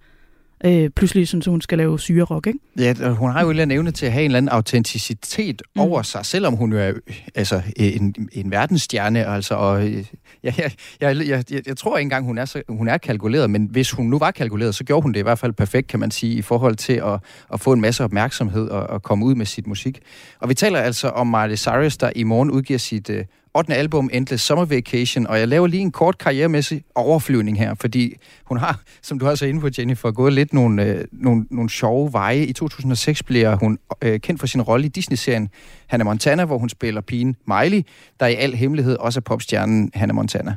øh, pludselig synes, hun skal lave syre ikke? Ja, hun har jo en evne til at have en eller anden autenticitet mm. over sig, selvom hun jo er altså, en, en verdensstjerne. Altså, og, øh, jeg, jeg, jeg, jeg, jeg tror ikke engang, hun er, så, hun er kalkuleret, men hvis hun nu var kalkuleret, så gjorde hun det i hvert fald perfekt, kan man sige, i forhold til at, at få en masse opmærksomhed og, og komme ud med sit musik. Og vi taler altså om Miley Cyrus, der i morgen udgiver sit øh, 8. album, Endless Summer Vacation, og jeg laver lige en kort karrieremæssig overflyvning her, fordi hun har, som du også så inde på, Jennifer, gået lidt nogle, øh, nogle, nogle sjove veje. I 2006 bliver hun øh, kendt for sin rolle i Disney-serien Hannah Montana, hvor hun spiller pigen Miley, der i al hemmelighed også er popstjernen Hannah Montana.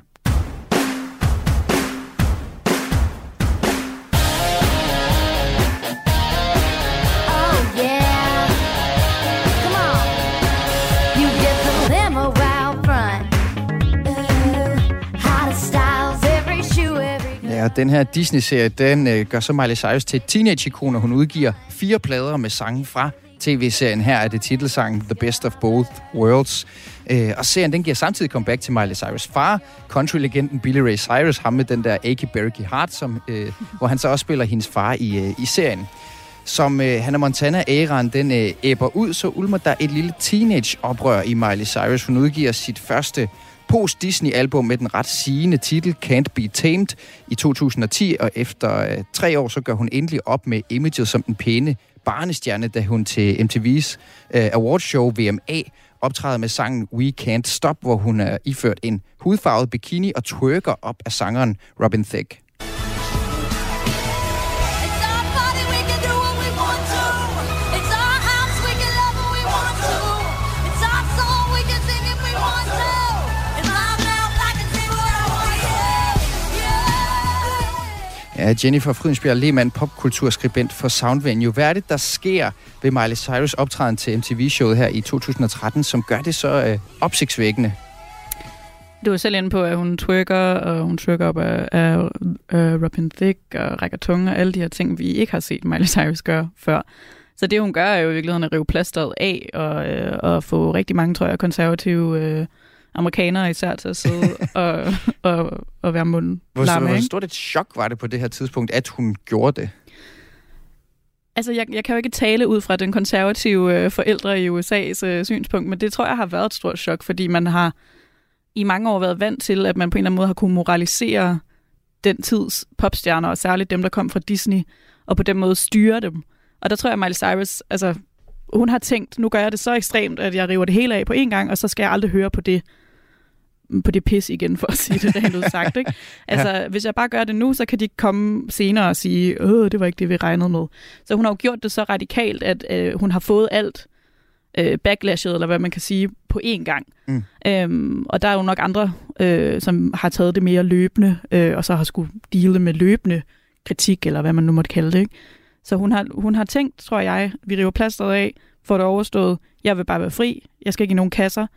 Ja, den her Disney-serie, den øh, gør så Miley Cyrus til et teenage-ikon, og hun udgiver fire plader med sange fra tv-serien. Her er det titelsangen The Best of Both Worlds. Øh, og serien den giver samtidig comeback til Miley Cyrus' far, country-legenden Billy Ray Cyrus, ham med den der Aki Berkey Heart, som, øh, hvor han så også spiller hendes far i, øh, i serien. Som øh, Hannah Montana-æraen den øh, ud, så ulmer der et lille teenage-oprør i Miley Cyrus. Hun udgiver sit første post-Disney-album med den ret sigende titel Can't Be Tamed i 2010, og efter øh, tre år, så gør hun endelig op med imaget som den pæne barnestjerne, da hun til MTV's øh, awardshow VMA optræder med sangen We Can't Stop, hvor hun er iført en hudfarvet bikini og twerker op af sangeren Robin Thicke. Ja, Jennifer Frydensbjerg Lehmann, popkulturskribent for Soundvenue. Hvad er det, der sker ved Miley Cyrus optræden til MTV-showet her i 2013, som gør det så øh, opsigtsvækkende? Du er selv inde på, at hun twerker, og hun twerker op af, af uh, Robin Thicke og rækker tunge og alle de her ting, vi ikke har set Miley Cyrus gøre før. Så det, hun gør, er jo i virkeligheden at rive plasteret af og, øh, og få rigtig mange, tror jeg, konservative øh, amerikanere især til at sidde og, og, og være munden Hvor, larme, hvor stort et chok var det på det her tidspunkt, at hun gjorde det? Altså, jeg, jeg kan jo ikke tale ud fra den konservative øh, forældre i USA's øh, synspunkt, men det tror jeg har været et stort chok, fordi man har i mange år været vant til, at man på en eller anden måde har kunnet moralisere den tids popstjerner, og særligt dem, der kom fra Disney, og på den måde styre dem. Og der tror jeg, at Miley Cyrus, altså, hun har tænkt, nu gør jeg det så ekstremt, at jeg river det hele af på en gang, og så skal jeg aldrig høre på det på det pis igen, for at sige det rent ud sagt. Ikke? Altså, ja. hvis jeg bare gør det nu, så kan de komme senere og sige, åh, det var ikke det, vi regnede med. Så hun har jo gjort det så radikalt, at øh, hun har fået alt øh, backlashet, eller hvad man kan sige, på én gang. Mm. Øhm, og der er jo nok andre, øh, som har taget det mere løbende, øh, og så har skulle dele med løbende kritik, eller hvad man nu måtte kalde det. Ikke? Så hun har, hun har tænkt, tror jeg, vi river plasteret af, får det overstået, jeg vil bare være fri, jeg skal ikke i nogen kasser,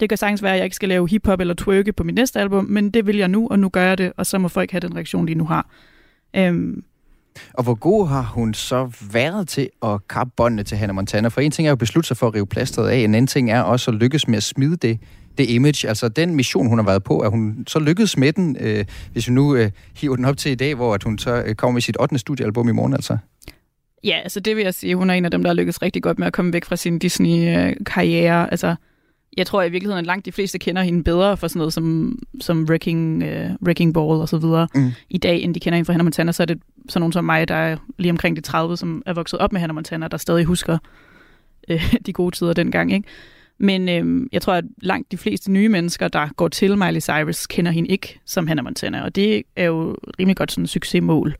det kan sagtens være, at jeg ikke skal lave hiphop eller twerke på mit næste album, men det vil jeg nu, og nu gør jeg det, og så må folk have den reaktion, de nu har. Øhm, og hvor god har hun så været til at kappe båndene til Hannah Montana? For en ting er jo at beslutte sig for at rive plasteret af, en anden ting er også at lykkes med at smide det, det image, altså den mission, hun har været på, er hun så lykkedes med den, øh, hvis vi nu øh, hiver den op til i dag, hvor at hun så øh, kommer med sit 8. studiealbum i morgen, altså? Ja, altså det vil jeg sige, hun er en af dem, der har lykkes rigtig godt med at komme væk fra sin Disney-karriere. Altså, jeg tror i virkeligheden, at langt de fleste kender hende bedre for sådan noget som, som Wrecking, uh, Wrecking Ball og så videre mm. i dag, end de kender hende fra Hannah Montana. Så er det sådan nogen som mig, der er lige omkring de 30, som er vokset op med Hannah Montana, der stadig husker uh, de gode tider dengang. Ikke? Men uh, jeg tror, at langt de fleste nye mennesker, der går til Miley Cyrus, kender hende ikke som Hannah Montana. Og det er jo rimelig godt sådan en succesmål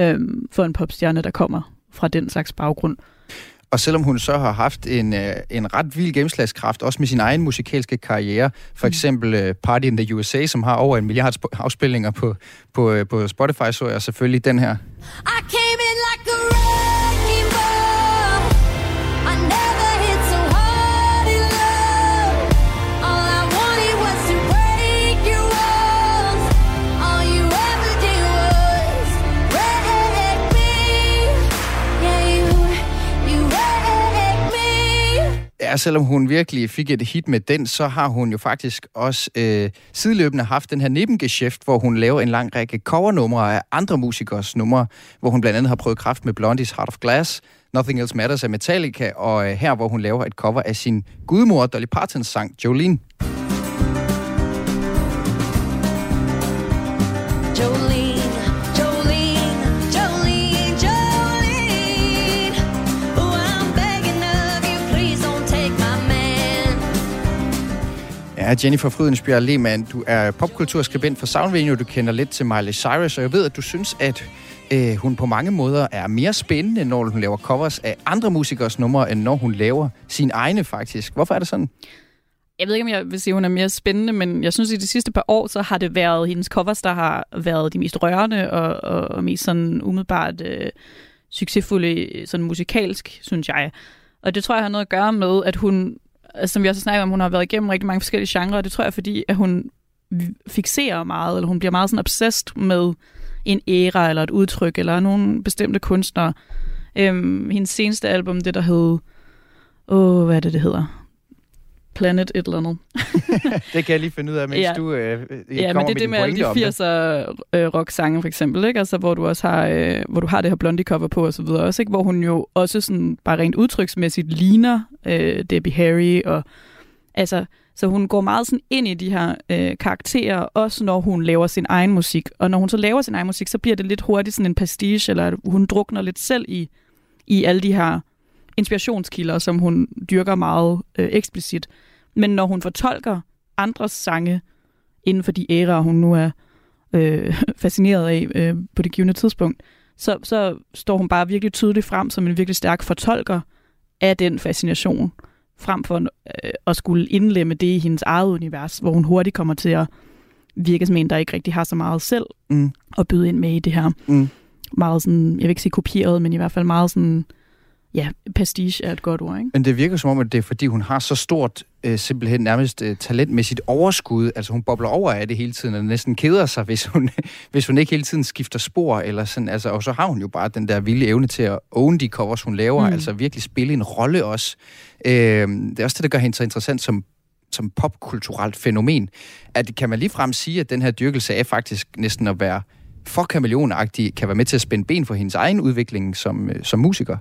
uh, for en popstjerne, der kommer fra den slags baggrund. Og selvom hun så har haft en, øh, en ret vild gennemslagskraft, også med sin egen musikalske karriere, for mm. eksempel øh, Party in the USA, som har over en milliard afspilninger på, på, øh, på Spotify, så er selvfølgelig den her. I Ja, selvom hun virkelig fik et hit med den, så har hun jo faktisk også øh, sideløbende haft den her nebengeschæft, hvor hun laver en lang række covernumre af andre musikers numre, hvor hun blandt andet har prøvet kraft med Blondies Heart of Glass, Nothing Else Matters af Metallica, og øh, her, hvor hun laver et cover af sin gudmor Dolly Partons sang Jolene. Er Jennifer Frydensbjerg Lehmann. Du er popkulturskribent for Soundvenue, du kender lidt til Miley Cyrus, og jeg ved, at du synes, at øh, hun på mange måder er mere spændende, når hun laver covers af andre musikers numre, end når hun laver sin egne faktisk. Hvorfor er det sådan? Jeg ved ikke, om jeg vil sige, at hun er mere spændende, men jeg synes, at i de sidste par år, så har det været hendes covers, der har været de mest rørende og, og, og mest sådan umiddelbart øh, succesfulde sådan musikalsk, synes jeg. Og det tror jeg har noget at gøre med, at hun som vi også snakker om, hun har været igennem rigtig mange forskellige genrer, og det tror jeg, fordi at hun fixerer meget, eller hun bliver meget sådan obsessed med en æra, eller et udtryk, eller nogle bestemte kunstnere. Øhm, hendes seneste album, det der hed... Åh, hvad er det, det hedder? Planet et eller andet. det kan jeg lige finde ud af, mens ja. du øh, Ja, men det er det med alle de 80'er øh, rock-sange, for eksempel, ikke? Altså, hvor du også har, øh, hvor du har det her Blondie-cover på, og så videre også, ikke? Hvor hun jo også sådan, bare rent udtryksmæssigt ligner øh, Debbie Harry, og altså, så hun går meget sådan ind i de her øh, karakterer, også når hun laver sin egen musik. Og når hun så laver sin egen musik, så bliver det lidt hurtigt sådan en pastiche, eller hun drukner lidt selv i, i alle de her inspirationskilder, som hun dyrker meget øh, eksplicit. Men når hun fortolker andres sange inden for de æraer, hun nu er øh, fascineret af øh, på det givende tidspunkt, så, så står hun bare virkelig tydeligt frem som en virkelig stærk fortolker af den fascination, frem for øh, at skulle indlemme det i hendes eget univers, hvor hun hurtigt kommer til at virke som en, der ikke rigtig har så meget selv mm. at byde ind med i det her. Mm. Meget sådan, jeg vil ikke sige kopieret, men i hvert fald meget sådan ja, pastiche er et godt ord, ikke? Men det virker som om, at det er, fordi hun har så stort, øh, simpelthen nærmest øh, talentmæssigt overskud. Altså hun bobler over af det hele tiden, og næsten keder sig, hvis hun, hvis hun ikke hele tiden skifter spor. Eller sådan, altså, og så har hun jo bare den der vilde evne til at own de covers, hun laver. Mm. Altså virkelig spille en rolle også. Øh, det er også det, der gør hende så interessant som som popkulturelt fænomen. At kan man ligefrem sige, at den her dyrkelse er faktisk næsten at være for kameleonagtig, kan være med til at spænde ben for hendes egen udvikling som, øh, som musiker?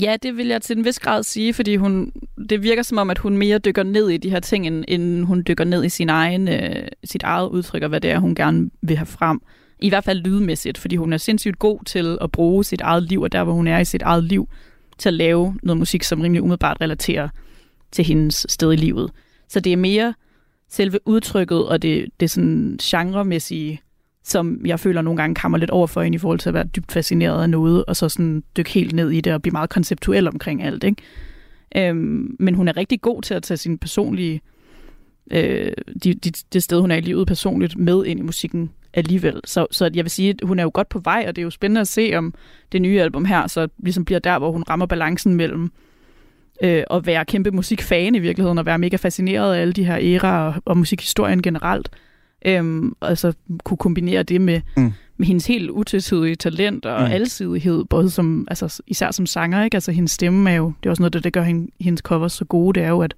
Ja, det vil jeg til en vis grad sige, fordi hun, det virker som om, at hun mere dykker ned i de her ting, end, end hun dykker ned i sin egen, øh, sit eget udtryk, og hvad det er, hun gerne vil have frem. I hvert fald lydmæssigt, fordi hun er sindssygt god til at bruge sit eget liv, og der, hvor hun er i sit eget liv, til at lave noget musik, som rimelig umiddelbart relaterer til hendes sted i livet. Så det er mere selve udtrykket og det, det sådan genremæssige, som jeg føler nogle gange kammer lidt over for en i forhold til at være dybt fascineret af noget, og så sådan dykke helt ned i det og blive meget konceptuel omkring alt. Ikke? Øhm, men hun er rigtig god til at tage sin personlige, øh, de, de, det sted, hun er i livet personligt, med ind i musikken alligevel. Så, så jeg vil sige, at hun er jo godt på vej, og det er jo spændende at se, om det nye album her så ligesom bliver der, hvor hun rammer balancen mellem øh, at være kæmpe musikfan i virkeligheden, og være mega fascineret af alle de her æraer og, og musikhistorien generelt. Øhm, altså kunne kombinere det med, mm. med hendes helt utidsidige talent og mm. alsidighed, både som, altså, især som sanger, ikke? Altså hendes stemme er jo, det er også noget, der, der gør hendes covers så gode, det er jo, at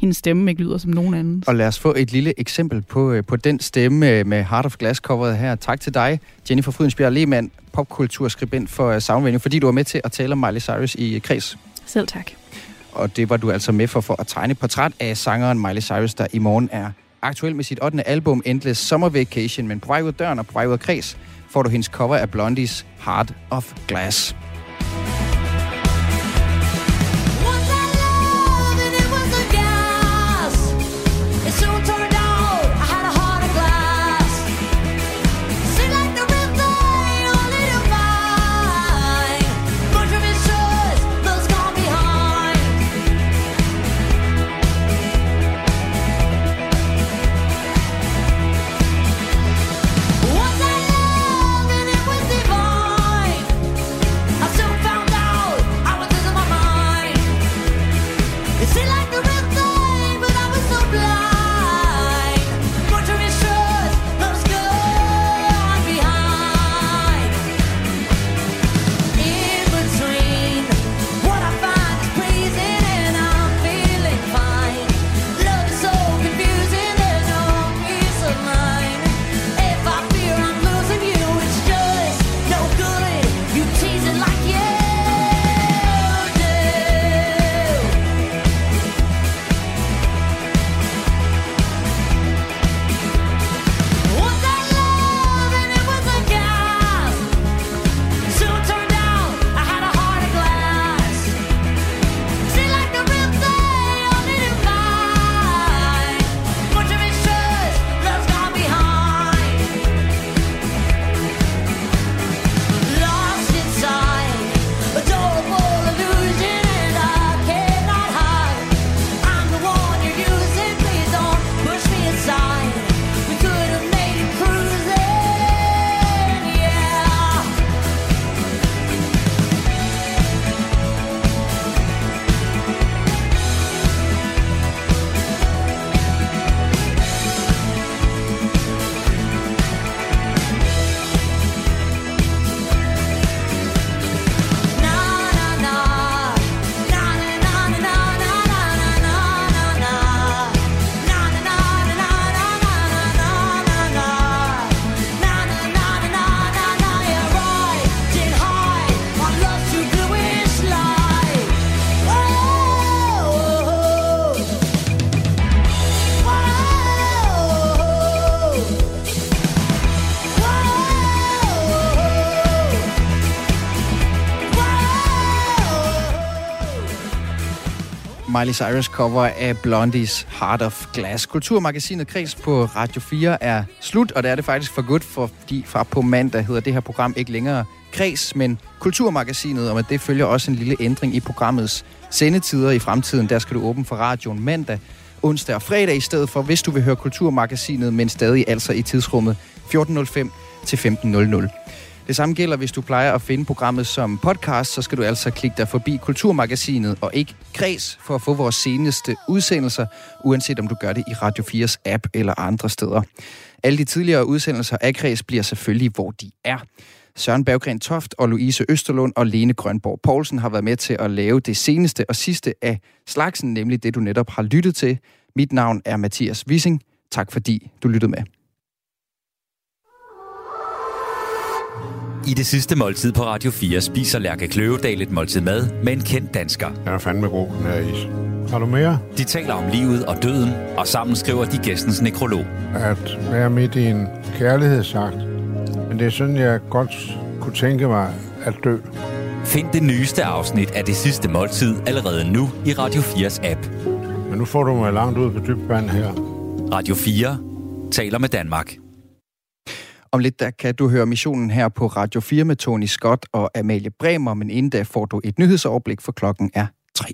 hendes stemme ikke lyder som nogen anden. Og lad os få et lille eksempel på, øh, på den stemme øh, med Heart of Glass coveret her. Tak til dig, Jennifer Frydensbjerg Lehmann, popkulturskribent for øh, Soundvenue, fordi du var med til at tale om Miley Cyrus i Kreds. Selv tak. Og det var du altså med for, for at tegne portræt af sangeren Miley Cyrus, der i morgen er aktuel med sit 8. album Endless Summer Vacation, men på vej ud af døren og på vej ud af kreds får du hendes cover af Blondies Heart of Glass. Miley Cyrus cover af Blondies Heart of Glass. Kulturmagasinet Kreds på Radio 4 er slut, og det er det faktisk for godt, fordi fra på mandag hedder det her program ikke længere Kreds, men Kulturmagasinet, og med det følger også en lille ændring i programmets sendetider i fremtiden. Der skal du åbne for radioen mandag, onsdag og fredag i stedet for, hvis du vil høre Kulturmagasinet, men stadig altså i tidsrummet 14.05 til 15.00. Det samme gælder, hvis du plejer at finde programmet som podcast, så skal du altså klikke dig forbi Kulturmagasinet og ikke Kreds for at få vores seneste udsendelser, uanset om du gør det i Radio 4's app eller andre steder. Alle de tidligere udsendelser af Kreds bliver selvfølgelig, hvor de er. Søren Berggren Toft og Louise Østerlund og Lene Grønborg Poulsen har været med til at lave det seneste og sidste af slagsen, nemlig det, du netop har lyttet til. Mit navn er Mathias Wissing. Tak fordi du lyttede med. I det sidste måltid på Radio 4 spiser Lærke Kløvedal et måltid mad med en kendt dansker. Den er fandme god, den her is. Har du mere? De taler om livet og døden, og sammen skriver de gæstens nekrolog. At være midt i en kærlighedsakt. Men det er sådan, jeg godt kunne tænke mig at dø. Find det nyeste afsnit af det sidste måltid allerede nu i Radio 4's app. Men nu får du mig langt ud på dybt vand her. Radio 4 taler med Danmark. Om lidt der kan du høre missionen her på Radio 4 med Tony Scott og Amalie Bremer, men inden da får du et nyhedsoverblik, for klokken er 3.